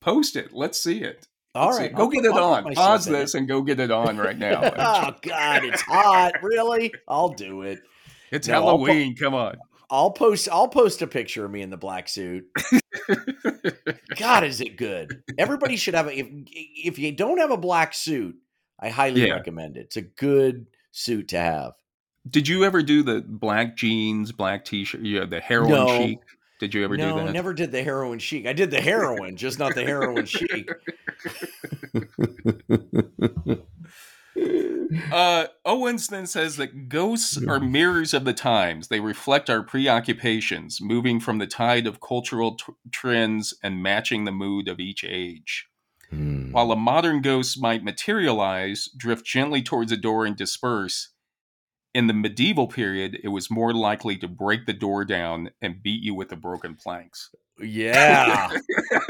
Post it. Let's see it. All Let's see. right, go I'll get it on. Pause this and go get it on right now. oh God, it's hot. Really? I'll do it. it's No, Halloween. Come on. I'll post. I'll post a picture of me in the black suit. God, is it good? Everybody should have. A, if if you don't have a black suit, I highly Yeah. recommend it. It's a good suit to have. Did you ever do the black jeans, black t-shirt, yeah, the heroin No. chic? Did you ever no, do that? No, I never did the heroin chic. I did the heroin, just not the heroin chic. Uh, Owens then says that ghosts are mirrors of the times. They reflect our preoccupations, moving from the tide of cultural t- trends and matching the mood of each age. Hmm. While a modern ghost might materialize, drift gently towards a door, and disperse, in the medieval period, it was more likely to break the door down and beat you with the broken planks. Yeah.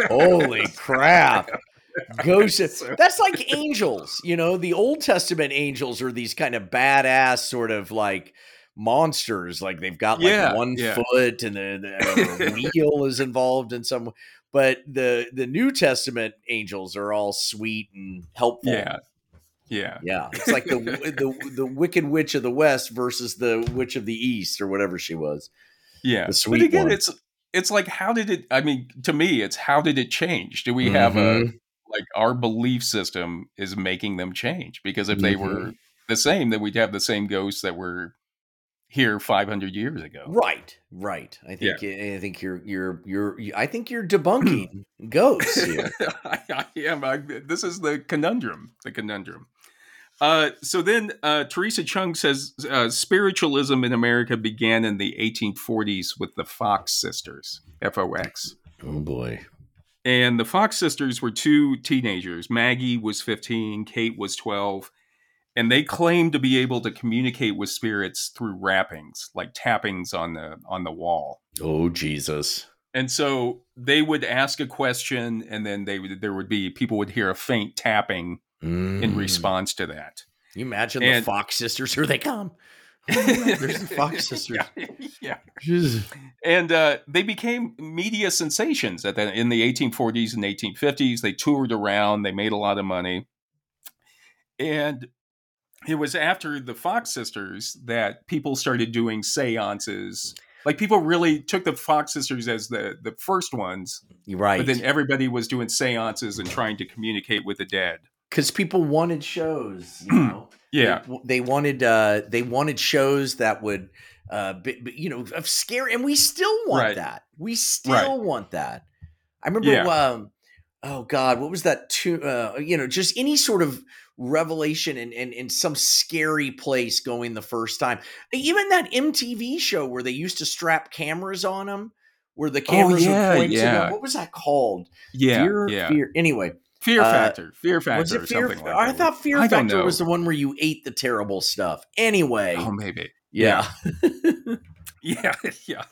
Holy crap. Ghosts. That's like angels. You know, the Old Testament angels are these kind of badass sort of like monsters. Like they've got like Yeah, one yeah. foot and the, the wheel is involved in some but the the New Testament angels are all sweet and helpful. Yeah. Yeah. Yeah. It's like the the the wicked witch of the west versus the witch of the east or whatever she was. Yeah. The sweet but again, one. it's it's like how did it I mean, to me, it's how did it change? Do we have a Mhm. like our belief system is making them change? Because if they Mhm. were the same, then we'd have the same ghosts that were here 500 years ago. Right, right. I think I think you're you're you're I think you're debunking ghosts here. I, I am. I, this is the conundrum. The conundrum. Uh, so then, uh, Theresa Cheung says uh, spiritualism in America began in the 1840s with the Fox sisters, F-O-X. Oh boy. And the Fox sisters were two teenagers. Maggie was 15, Kate was 12, and they claim to be able to communicate with spirits through rappings, like tappings on the on the wall. Oh Jesus. And so they would ask a question, and then they would there would be people would hear a faint tapping in Mm. response to that. Can You imagine And- the Fox sisters. Here they come. Oh, there's the Fox sisters. yeah, yeah. Jesus. and uh, they became media sensations at the, in the 1840s and 1850s. They toured around. They made a lot of money, and it was after the Fox sisters that people started doing seances. Like people really took the Fox sisters as the the first ones, right. but then everybody was doing seances and trying to communicate with the dead. Because people wanted shows, you know. Yeah, They, they wanted uh they wanted shows that would uh be, be- you know of scary and we still want Right. that. We still want that. I remember Yeah. um oh god, what was that to uh you know just any sort of revelation in, in in some scary place going the first time. Even that MTV show where they used to strap cameras on them where the cameras Oh, yeah, were pointing yeah. them. What was that called? yeah, fear, yeah. fear. Anyway, Fear Uh, factor, fear factor, was it fear? something like I thought Fear I Factor was the one where you ate the terrible stuff. Anyway, Oh, maybe. yeah. Yeah, yeah.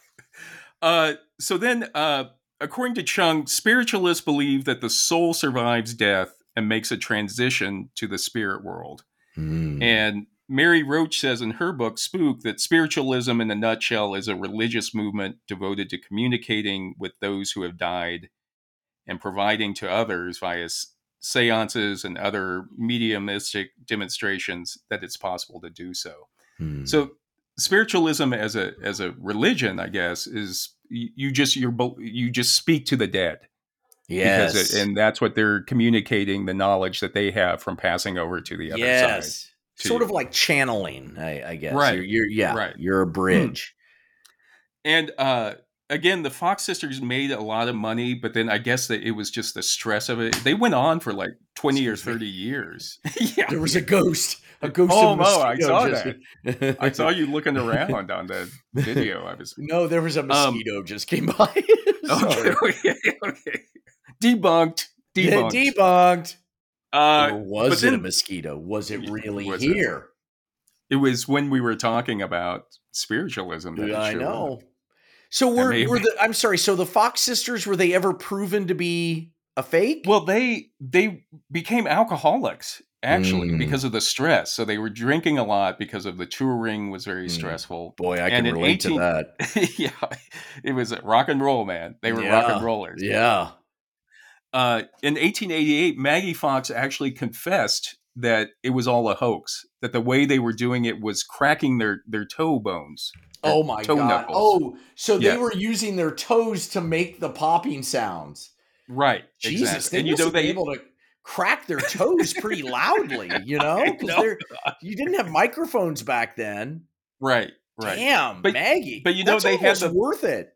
Uh, so then, uh, according to Cheung, spiritualists believe that the soul survives death and makes a transition to the spirit world. Hmm. And Mary Roach says in her book, Spook, that spiritualism in a nutshell is a religious movement devoted to communicating with those who have died and providing to others via seances and other mediumistic demonstrations that it's possible to do so. Hmm. So spiritualism as a as a religion, I guess, is you, just you're you just speak to the dead yes, because it, and that's what they're communicating the knowledge that they have from passing over to the other side. yes, to sort of like channeling, I, I guess. Right. You're, you're yeah, Right. you're a bridge. And uh, again, the Fox sisters made a lot of money, but then I guess that it was just the stress of it. They went on for like twenty or thirty years. yeah, There was a ghost, a ghost. Oh, of no, I saw just- that. I saw you looking around on the video. I was No, there was a mosquito just came by. okay. Okay, okay. Debunked. Yeah, Debunked. debunked. uh, or was it a mosquito? Was it really Was here? it was when we were talking about spiritualism. That it I know. up. So That were may- were the I'm sorry. So the Fox sisters were they ever proven to be a fake? Well, they they became alcoholics actually Mm. because of the stress. So they were drinking a lot because of the touring was very Mm. stressful. boy, I and can relate 18 to that. yeah, it was rock and roll, man. They were rock and rollers. Yeah. uh, in 1888, Maggie Fox actually confessed that it was all a hoax. That the way they were doing it was cracking their their toe bones. Oh my god! knuckles. Oh, so they were using their toes to make the popping sounds. right. Jesus, exactly. they and you know they able to crack their toes pretty loudly. You know, because they're you didn't have microphones back then. right right. Damn, But- Maggie. but you know they had the- worth it.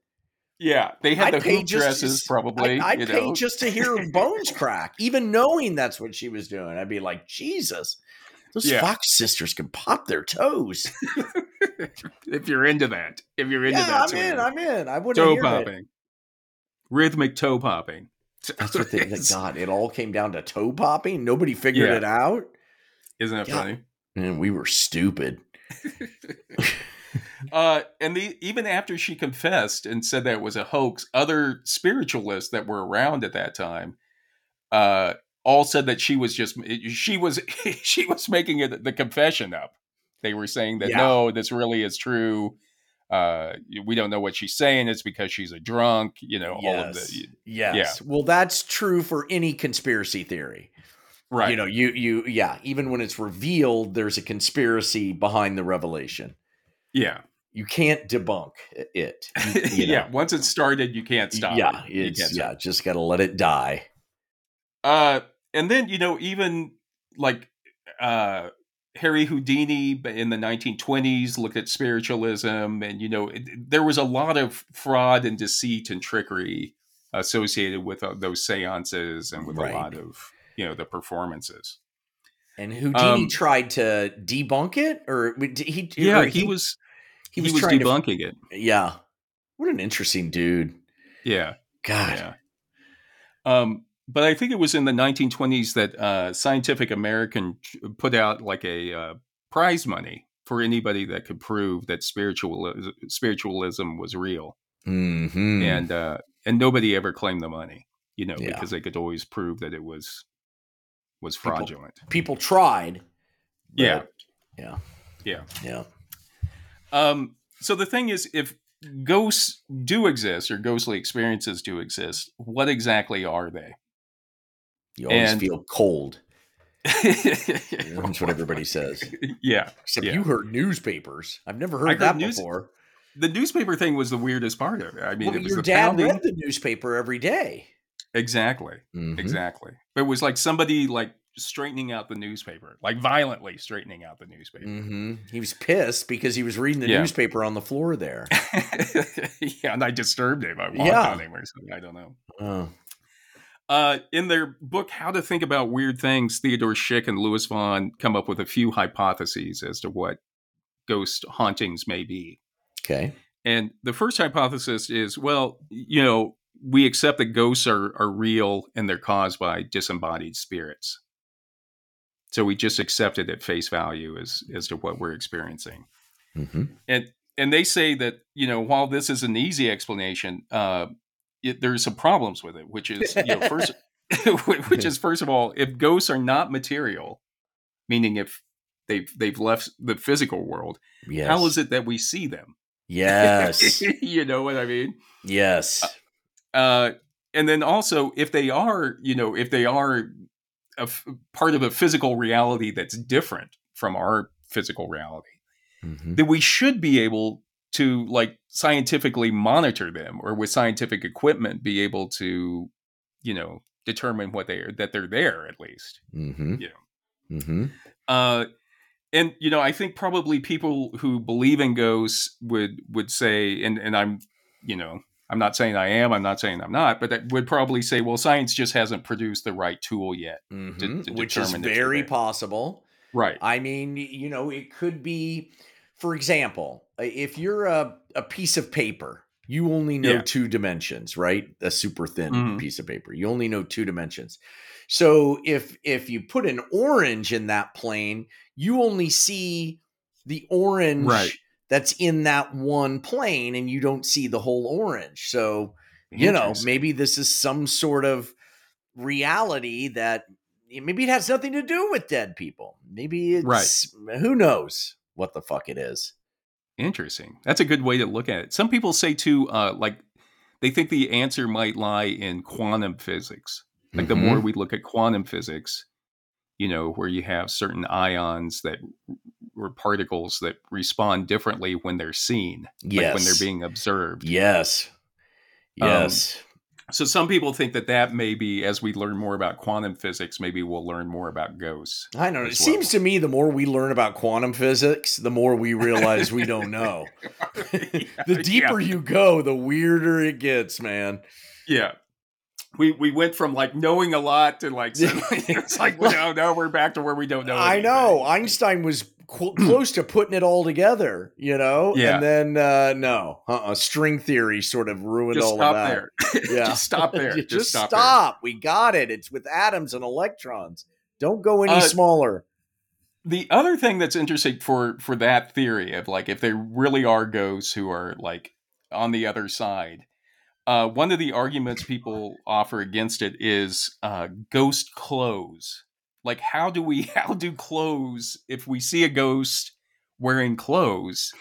Yeah, they had I'd the pay hoop just- dresses probably. I, I'd you pay know. just to hear bones crack, even knowing that's what she was doing. I'd be like, Jesus, those Yeah. Fox sisters can pop their toes. if you're into that. If you're into yeah, that I'm in. of I'm in. I wouldn't toe hear it. popping. Rhythmic toe popping. That's what they. It's- God, it all came down to toe popping. Nobody figured Yeah. it out, Isn't that Yeah. funny? and we were stupid. Uh, and the, even after she confessed and said that it was a hoax, other spiritualists that were around at that time uh, all said that she was just she was she was making it the confession up. They were saying that Yeah. no, this really is true. Uh, we don't know what she's saying. It's because she's a drunk. You know, all of Yes. the Yes. Well, that's true for any conspiracy theory. right. You know, you you yeah. Even when it's revealed, there's a conspiracy behind the revelation. yeah, You can't debunk it. You- you know. yeah. Once it's started, you can't stop. yeah, it. It's can't stop yeah. Just got to let it die. Uh, and then you know, even like uh, Harry Houdini in the 1920s looked at spiritualism, and you know, it, there was a lot of fraud and deceit and trickery associated with uh, those seances and with Right. a lot of you know the performances. And Houdini Um, tried to debunk it, or he? Yeah, or he, was he he was, was, trying to. debunking it. Yeah, what an interesting dude. Yeah, God, yeah. Um, but I think it was in the 1920s that uh, Scientific American put out like a uh, prize money for anybody that could prove that spiritual spiritualism was real, Mhm. and uh, and nobody ever claimed the money, you know, Yeah. because they could always prove that it was was People- fraudulent. people tried. but- Yeah. yeah, Yeah. yeah. Um, so the thing is, if ghosts do exist or ghostly experiences do exist, what exactly are they? You always And- feel cold. That's what everybody says. Yeah. Except Yeah. you heard newspapers. I've never heard heard that news- before. The newspaper thing was the weirdest part of it. I mean, Well, it was your the dad pounding. read the newspaper every day. Exactly. Mhm. Exactly. It was like somebody like straightening out the newspaper, like violently straightening out the newspaper. Mhm. He was pissed because he was reading the Yeah. newspaper on the floor there. yeah, and I disturbed him. I walked Yeah. on him or something. I don't know. Oh. Uh, in their book, How to Think About Weird Things, Theodore Schick and Lewis Vaughn come up with a few hypotheses as to what ghost hauntings may be. Okay. And the first hypothesis is well, you know, we accept that ghosts are, are real and they're caused by disembodied spirits. So we just accept it at face value as, as to what we're experiencing. hmm And and they say that, you know, while this is an easy explanation, uh, it, there's some problems with it, which is, you know, first, which is first of all, if ghosts are not material, meaning if they've they've left the physical world, Yes. how is it that we see them? Yes. you know what I mean? yes. Uh, and then also, if they are, you know, if they are a f- part of a physical reality that's different from our physical reality, Mhm. then we should be able to like scientifically monitor them or with scientific equipment be able to, you know, determine what they are that they're there at least. Mhm. Yeah. Mhm. Uh, and you know, I think probably people who believe in ghosts would would say, and and I'm, you know, I'm not saying I am, I'm not saying I'm not, but that would probably say, well, science just hasn't produced the right tool yet. Mhm. to Which is very possible. Right. I mean, you know, it could be, for example, if you're a, a piece of paper, you only know Yeah. two dimensions, right? A super thin Mhm. piece of paper. You only know two dimensions. So if if you put an orange in that plane, you only see the orange Right. that's in that one plane and you don't see the whole orange. So, you know, maybe this is some sort of reality that maybe it has nothing to do with dead people. Maybe it's Right. who knows what the fuck it is. Interesting. That's a good way to look at it. Some people say too, uh, like they think the answer might lie in quantum physics. Like the more we look at quantum physics, you know, where you have certain ions that or particles that respond differently when they're seen, yes. like when they're being observed. Yes. Um, Yes. So some people think that that maybe, as we learn more about quantum physics, maybe we'll learn more about ghosts. I don't know. It as seems to me the more we learn about quantum physics, the more we realize we don't know. the deeper you go, the weirder it gets, man. Yeah. We we went from like knowing a lot to like suddenly it's like well, now now we're back to where we don't know. I know Einstein was qu- close to putting it all together, you know, Yeah. and then uh, no, uh-uh. string theory sort of ruined Just all stop of that. there. Yeah. Just stop there. just, Just, stop. stop. We got it. It's with atoms and electrons. Don't go any Uh, smaller. The other thing that's interesting for for that theory of like if they really are ghosts who are like on the other side, uh, one of the arguments people offer against it is uh, ghost clothes. Like how do we how do clothes if we see a ghost wearing clothes?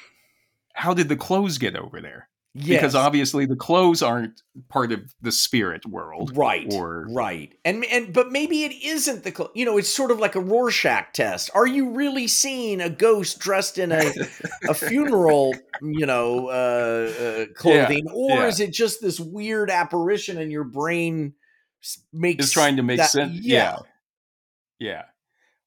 How did the clothes get over there? Yes. Because obviously the clothes aren't part of the spirit world. right or- right and and but maybe it isn't the cl- you know it's sort of like a rorschach test are you really seeing a ghost dressed in a a funeral you know uh, uh clothing or yeah. is it just this weird apparition and your brain makes is trying to make that- sense. yeah. yeah, yeah.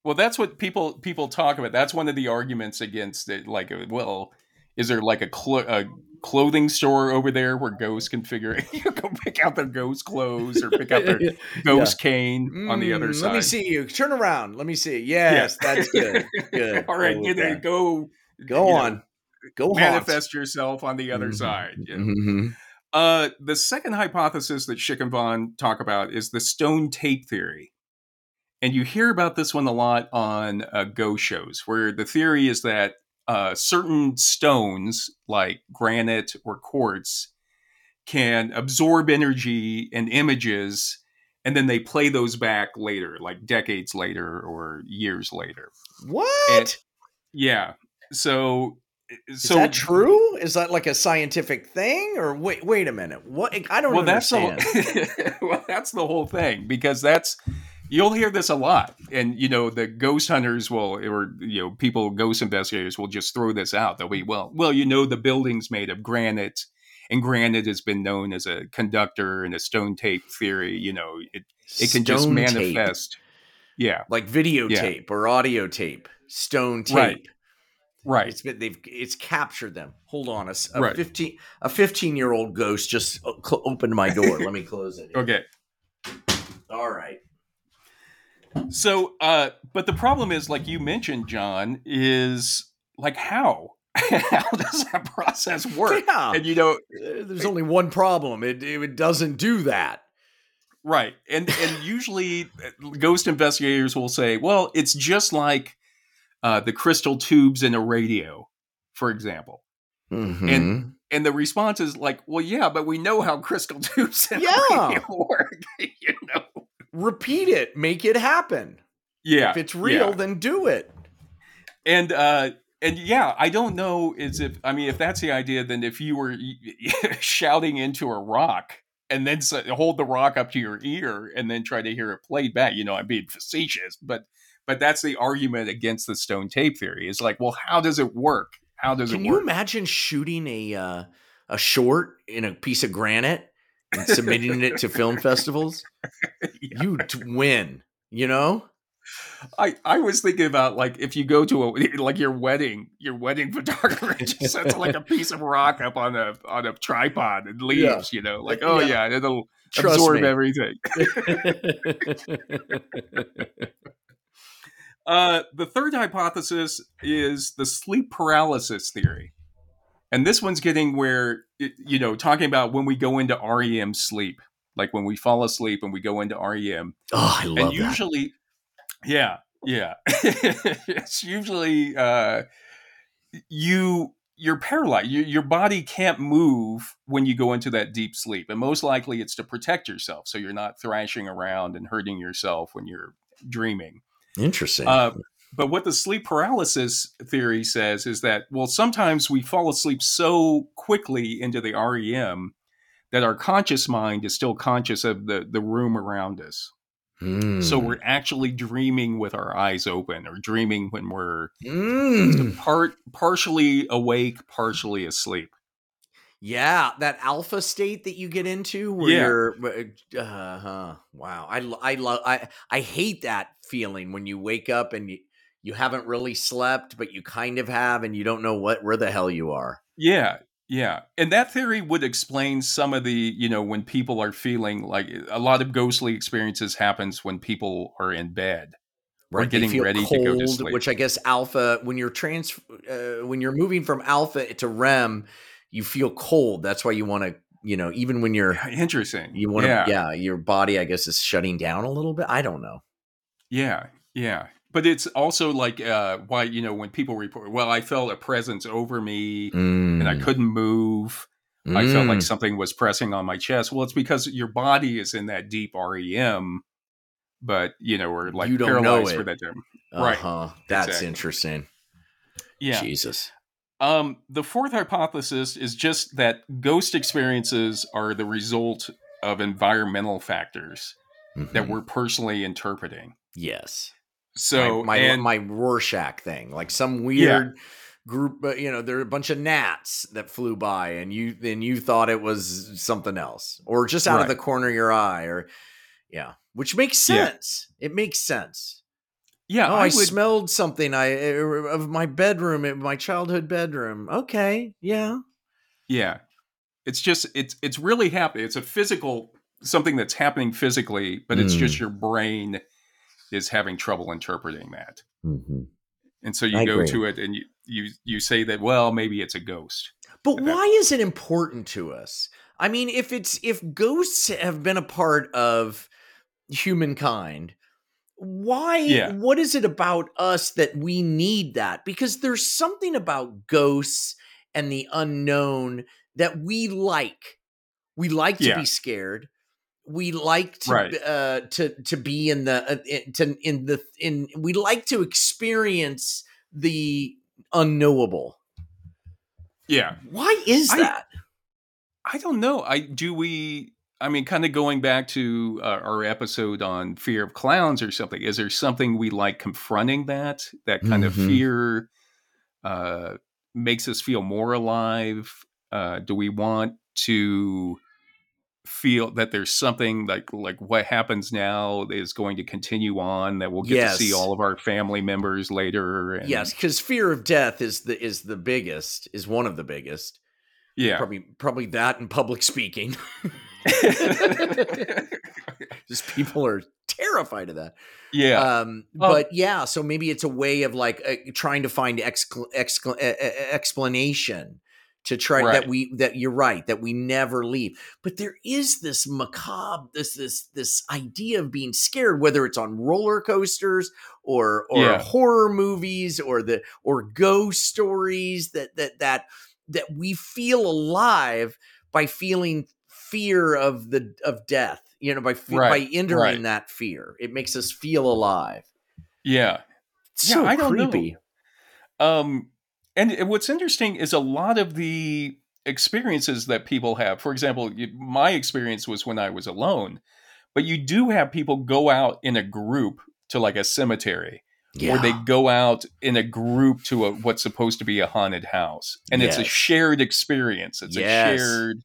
Well, that's what people people talk about. That's one of the arguments against it. Like, uh, well, is there like a, clo- a clothing store over there where ghosts can figure you go pick out their ghost clothes or pick out their ghost cane on the other Mm, side? let me see you turn around let me see yes that's good good All right, Go you with know, that. go go you know, on go haunt. manifest yourself on the other Mhm. side. you know. Mhm. Uh, the second hypothesis that Schick and Vaughn talk about is the stone tape theory. And you hear about this one a lot on uh, Go shows, where the theory is that uh, certain stones, like granite or quartz, can absorb energy and images, and then they play those back later, like decades later or years later. what And- Yeah. So, Is so that true? Is that like a scientific thing, or wait? Wait a minute. What? I don't well that's the well that's the whole thing because that's you'll hear this a lot and you know the ghost hunters will or you know people ghost investigators will just throw this out they'll be well well you know the building's made of granite and granite has been known as a conductor and a stone tape theory you know it, it can just Stone tape. manifest yeah like videotape or audio tape, stone tape. Right. right It's been they've it's captured them. Hold on, a Right. fifteen a fifteen year old ghost just uh, cl- opened my door. Let me close it. okay All right. So, uh, but the problem is, like you mentioned, John, is like how? how does that process work? Yeah. And you know, Uh, There's only one problem. It it doesn't do that. right? And and usually, uh, ghost investigators will say, "Well, it's just like uh, the crystal tubes in a radio, for example." Mhm. And the response is like, "Well, yeah, but we know how crystal tubes in Yeah. a radio work, you know." Repeat it. Make it happen. Yeah, If it's real, yeah. then do it. and uh and yeah i don't know is if i mean if that's the idea then if you were shouting into a rock and then hold the rock up to your ear and then try to hear it played back you know i'm being facetious but but that's the argument against the stone tape theory is like well how does it work how does Can it work? Can you imagine shooting a uh, a short in a piece of granite and submitting it to film festivals? Yeah. You'd win. You know? I, I was thinking about like if you go to a like your wedding your wedding photographer just sets like a piece of rock up on a on a tripod and leaves you know like oh Yeah. yeah, it'll Trust absorb me. everything Uh, the third hypothesis is the sleep paralysis theory. And this one's getting where, it, you know, talking about when we go into REM sleep, like when we fall asleep and we go into REM. oh, I love and that. usually, yeah, yeah. it's usually uh, you. You're paralyzed. You, your body can't move when you go into that deep sleep, and most likely it's to protect yourself, so you're not thrashing around and hurting yourself when you're dreaming. Interesting. Uh, but what the sleep paralysis theory says is that, well, sometimes we fall asleep so quickly into the REM that our conscious mind is still conscious of the the room around us. So Mm. we're actually dreaming with our eyes open, or dreaming when we're Mm. part partially awake, partially asleep. Yeah, that alpha state that you get into where Yeah. you're uh huh. Wow. I I love I I hate that feeling when you wake up and you you haven't really slept but you kind of have and you don't know what where the hell you are. Yeah, yeah. And that theory would explain some of the, you know, when people are feeling like a lot of ghostly experiences happens when people are in bed. Or They getting ready to go to sleep. Which I guess alpha when you're trans uh, when you're moving from alpha to REM, you feel cold. That's why you want to, you know, even when you're Interesting. you want to yeah. yeah, your body I guess is shutting down a little bit. I don't know. Yeah, yeah. But it's also like uh why, you know, when people report, well, I felt a presence over me and I Mm. couldn't move. I felt like Mm. something was pressing on my chest. Well, it's because your body is in that deep REM, but you know, we're like You don't know paralyzed for that term. Right. Uh-huh. That's Exactly. interesting. Yeah. Jesus. Um, the fourth hypothesis is just that ghost experiences are the result of environmental factors that Mhm. we're personally interpreting. yes. So, my my, and, my Rorschach thing, like some weird group, uh, you know, there are a bunch of gnats that flew by, and you then you thought it was something else, or just out of the corner of your eye, or yeah, which makes Yeah. sense. It makes sense. yeah, oh, I, I, would, smelled something I uh, of my bedroom, my childhood bedroom. Okay, yeah, yeah, it's just it's it's really happening. It's a physical something that's happening physically, but it's Mm. just your brain is having trouble interpreting that, mm-hmm. and so you I go agree. to it and you you you say that well maybe it's a ghost. But That- why is it important to us? I mean, if it's if ghosts have been a part of humankind, why Yeah. what is it about us that we need that? Because there's something about ghosts and the unknown that we like. We like to Yeah. be scared. We like to Right. uh to to be in the uh, in- to in the in we like to experience the unknowable. Yeah, Why is I- that? I don't know. I do we. I mean, kind of going back to uh, our episode on fear of clowns or something. Is there something we like confronting that that kind of Mhm. fear uh, makes us feel more alive? Uh, do we want to feel that there's something like like what happens now is going to continue on that we'll get to see all of our family members later? And, Yes, because fear of death is the is the biggest, is one of the biggest. yeah. Probably probably that and public speaking. Just people are terrified of that. yeah. Um, Well- but yeah, so maybe it's a way of like uh, trying to find excl- excl- uh, explanation to try that we that you're right that we never leave. But there is this macabre, this this this idea of being scared, whether it's on roller coasters or or Yeah. horror movies or the or ghost stories that that that that we feel alive by feeling fear of the of death you know by Right, by entering right. that fear it makes us feel alive yeah. It's Yeah, so I don't know. creepy Um, and what's interesting is a lot of the experiences that people have. For example, my experience was when I was alone, but you do have people go out in a group to like a cemetery, yeah or they go out in a group to a what's supposed to be a haunted house, and it's a shared experience. It's Yes. a shared,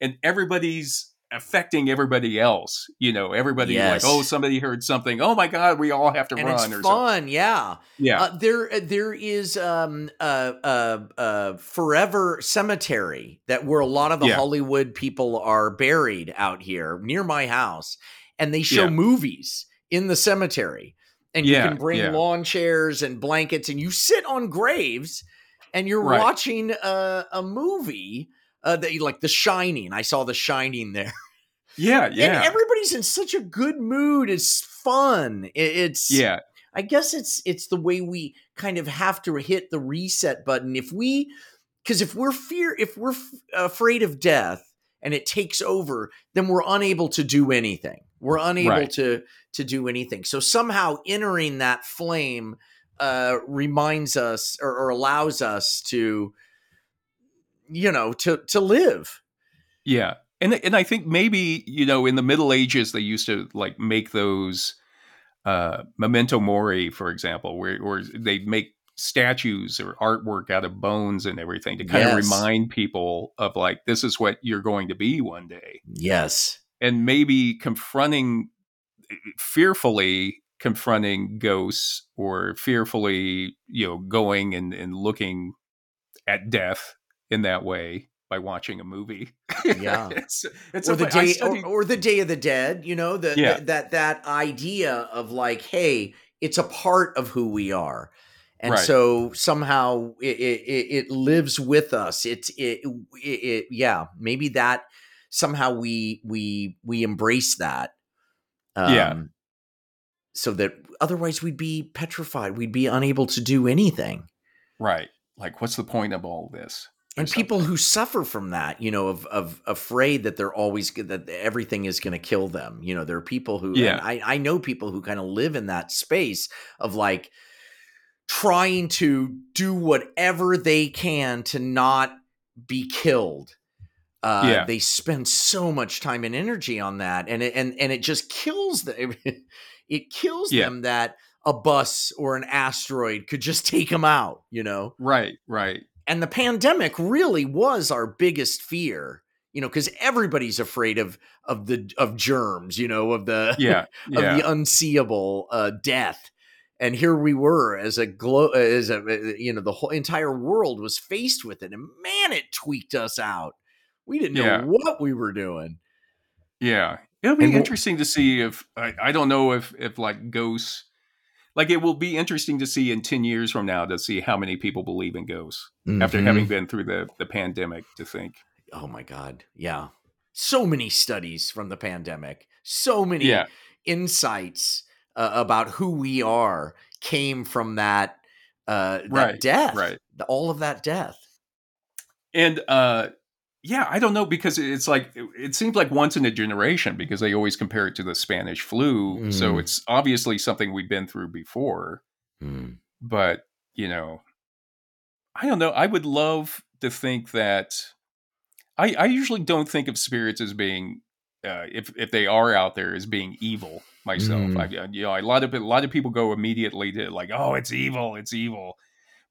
and everybody's affecting everybody else. You know, everybody Yes. like, oh, somebody heard something. Oh my god, we all have to and run it's or something. fun yeah Yeah, Uh, there, uh, there is um, uh, uh, uh, Forever Cemetery that where a lot of the Yeah. Hollywood people are buried out here near my house, and they show Yeah. movies in the cemetery, and Yeah, you can bring lawn chairs and blankets, and you sit on graves, and you're Right. watching a, a movie. Uh, that like The Shining. I saw The Shining there, yeah, and yeah, everybody's in such a good mood. It's fun. It- it's yeah. I guess it's it's the way we kind of have to hit the reset button. If we, because if we're fear, if we're f- afraid of death and it takes over, then we're unable to do anything. We're unable Right. to to do anything. So somehow entering that flame uh, reminds us or, or allows us to, you know, to to live. Yeah. and and I think maybe you know in the Middle Ages they used to like make those uh, memento mori, for example, where where they make statues or artwork out of bones and everything to kind yes. of remind people of like this is what you're going to be one day. Yes, and maybe confronting fearfully confronting ghosts or fearfully you know going and, and looking at death in that way by watching a movie. Yeah, it's, it's or a, the day or, or, the Day of the Dead. You know, the, yeah. the, that that idea of like, hey, it's a part of who we are, and right. so somehow it, it, it lives with us. It's it, it, yeah, maybe that somehow we we we embrace that. Um, yeah. So that otherwise we'd be petrified. We'd be unable to do anything. Right. Like, what's the point of all this? And people who suffer from that you know of of afraid that they're always that everything is going to kill them. You know there are people who yeah. I, I know people who kind of live in that space of like trying to do whatever they can to not be killed. Uh, yeah. they spend so much time and energy on that and it, and and it just kills them it kills yeah. them that a bus or an asteroid could just take them out you know? Right right and the pandemic really was our biggest fear you know because everybody's afraid of of the of germs you know of the yeah, yeah. of the unseeable uh, death and here we were as a glow as a uh, you know the whole entire world was faced with it and man it tweaked us out we didn't know yeah. what we were doing yeah it'll be and interesting to see if I, I don't know if if like ghosts like it will be interesting to see in 10 years from now to see how many people believe in ghosts mm-hmm. after having been through the the pandemic to think. Oh my god. Yeah. So many studies from the pandemic. So many yeah. insights uh, about who we are came from that uh that right, death right. all of that death. And uh yeah, I don't know because it's like it, seems like once in a generation because they always compare it to the Spanish flu. Mm. So it's obviously something we've been through before. Mm. But, you know, I don't know. I would love to think that I, I usually don't think of spirits as being uh, if if they are out there as being evil myself. Mm. I, you know, a lot of a lot of people go immediately to like, oh, it's evil, it's evil.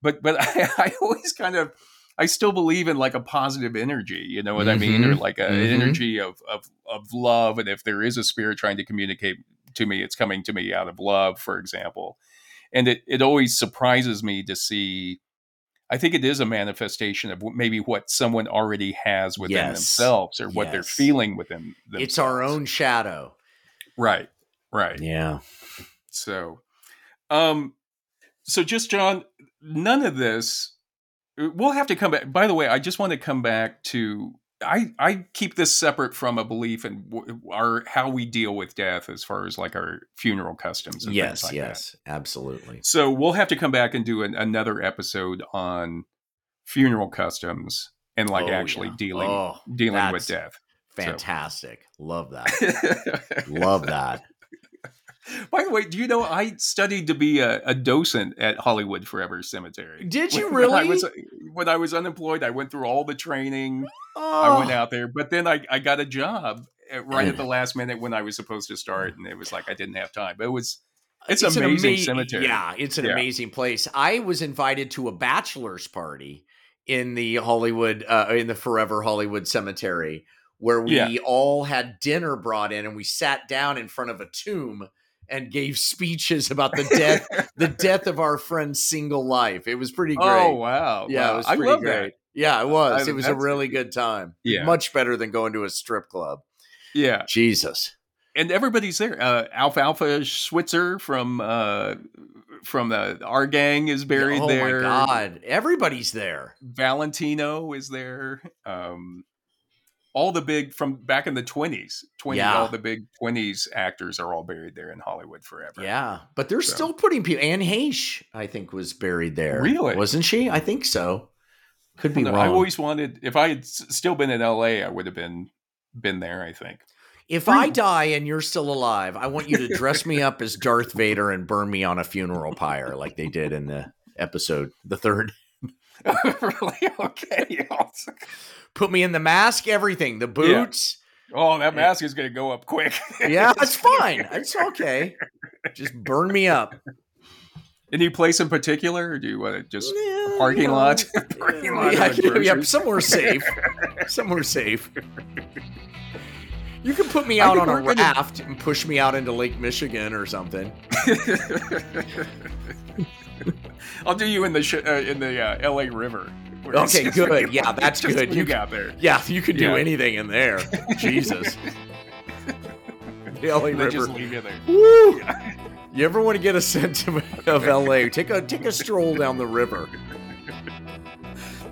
But but I, I always kind of I still believe in like a positive energy, you know what mm-hmm. I mean, or mm-hmm. like an mm-hmm. energy of, of of love. And if there is a spirit trying to communicate to me, it's coming to me out of love, for example. And it it always surprises me to see. I think it is a manifestation of maybe what someone already has within yes. themselves or what they're feeling within themselves. It's our own shadow. Right. Right. Yeah. So, um, so just John, none of this Uh, we'll have to come back. By the way, I just want to come back to I I keep this separate from a belief in our how we deal with death as far as like our funeral customs. yes, like yes, that. absolutely. So we'll have to come back and do an, another episode on funeral customs and like oh, actually yeah. dealing oh, dealing with death. Fantastic. So. Love that. Love that. By the way, do you know I studied to be a, a docent at Hollywood Forever Cemetery? Did you when, really? When I, was, when I was unemployed, I went through all the training. Oh. I went oh. out there, but then I, I got a job at, right at the last minute when I was supposed to start, and it was like I didn't have time. But it was it's, it's amazing ama- cemetery. Yeah, it's an yeah. amazing place. I was invited to a bachelor's party in the Hollywood uh, in the Forever Hollywood Cemetery where we yeah. all had dinner brought in and we sat down in front of a tomb and gave speeches about the death the death of our friend's single life. It was pretty great. Oh wow. Yeah, wow. it was pretty I love great. That. Yeah, it was. I, it was a really good time. Yeah. Much better than going to a strip club. Yeah. Jesus. And everybody's there. Uh, Alfalfa Switzer from uh, from the, our gang is buried oh there. Oh my god, everybody's there. Valentino is there. Um, all the big from back in the 20s 20 yeah. all the big 20s actors are all buried there in hollywood forever. Yeah but they're so. still putting people anne heche i think was buried there. Really? Wasn't she? I think so. Could be wrong i always wanted if i had still been in la i would have been been there i think. If I die and you're still alive, I want you to dress me up as Darth Vader and burn me on a funeral pyre like they did in the episode, the third really? Okay. Put me in the mask, everything, the boots. Yeah. Oh, that eh mask is going to go up quick. yeah, it's fine. It's okay. Just burn me up. Any place in particular, or do you want to just yeah, parking you know, lot? parking lot. Yeah, yeah, yeah, somewhere safe. somewhere safe. You can put me out on a raft and push me out into Lake Michigan or something. I'll do you in the sh- uh, in the uh, L.A. River. Okay, good. Yeah, that's good. You got there. Yeah, you can do yeah. anything in there. Jesus. the L.A. River. Just leave you there. Woo! Yeah. You ever want to get a sentiment of L.A.? Take a take a stroll down the river.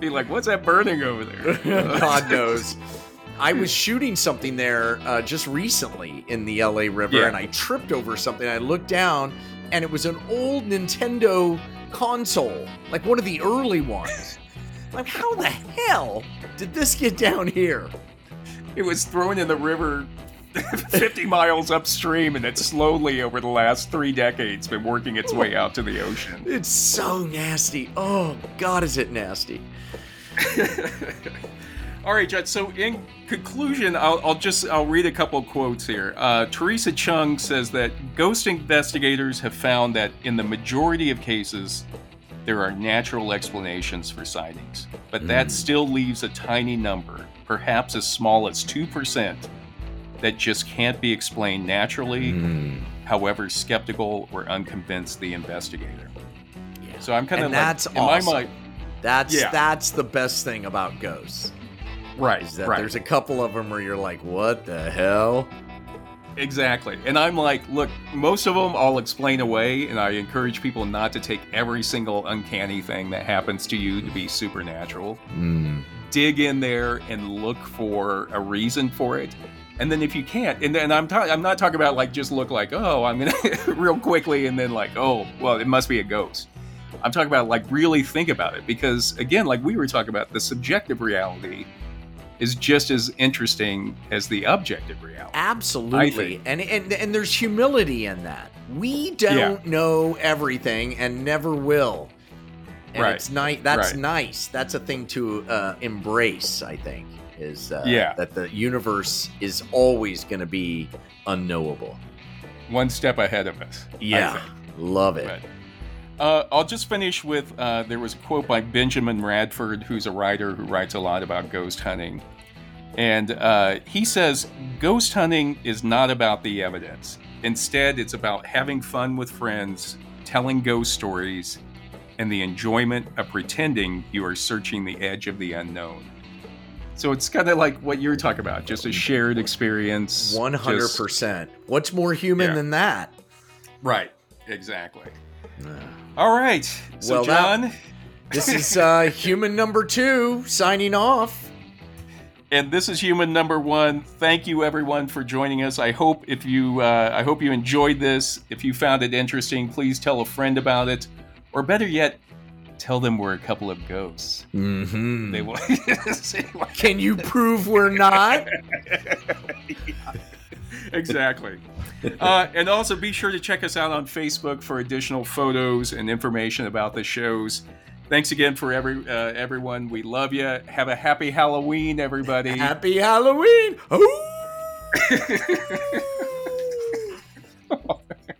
Be like, what's that burning over there? God knows. I was shooting something there uh, just recently in the LA River, yeah. and I tripped over something. I looked down, and it was an old Nintendo console, like one of the early ones. like, how the hell did this get down here? It was thrown in the river 50 miles upstream, and it's slowly over the last three decades been working its way out to the ocean. It's so nasty. Oh, God, is it nasty? All right, Judd. So, in conclusion, I'll, I'll, just I'll read a couple quotes here. Uh, Theresa Cheung says that ghost investigators have found that in the majority of cases, there are natural explanations for sightings, but mm. that still leaves a tiny number, perhaps as small as two percent, that just can't be explained naturally. Mm. However skeptical or unconvinced the investigator. Yeah. So I'm kind of like, that's in awesome. my mind. That's yeah. that's the best thing about ghosts Right. Is that right. there's a couple of them where you're like, what the hell? Exactly. And I'm like, look, most of them I'll explain away, and I encourage people not to take every single uncanny thing that happens to you to be supernatural. Mm. Dig in there and look for a reason for it. And then if you can't, and then I'm ta- I'm not talking about like just look like, oh, I'm gonna real quickly and then like, oh, well, it must be a ghost. I'm talking about like really think about it because again, like we were talking about, the subjective reality is just as interesting as the objective reality. Absolutely. And, and and there's humility in that. We don't yeah. know everything and never will. And right. it's nice that's right. nice. That's a thing to uh, embrace, I think. Is uh, yeah. that the universe is always going to be unknowable. One step ahead of us. Yeah. Love it. Uh, I'll just finish with uh, there was a quote by Benjamin Radford, who's a writer who writes a lot about ghost hunting. And uh, he says ghost hunting is not about the evidence. Instead, it's about having fun with friends, telling ghost stories, and the enjoyment of pretending you are searching the edge of the unknown. So it's kind of like what you're talking about, just a shared experience. 100%. Just, What's more human yeah. than that? Right, exactly. All right. So, well, John. That, this is uh, human number two signing off. And this is human number one. Thank you, everyone, for joining us. I hope if you, uh, I hope you enjoyed this. If you found it interesting, please tell a friend about it, or better yet, tell them we're a couple of ghosts. Mm-hmm. They will. Can you prove we're not? exactly. Uh, and also be sure to check us out on Facebook for additional photos and information about the shows. Thanks again for every uh, everyone. We love you. Have a happy Halloween, everybody. Happy Halloween.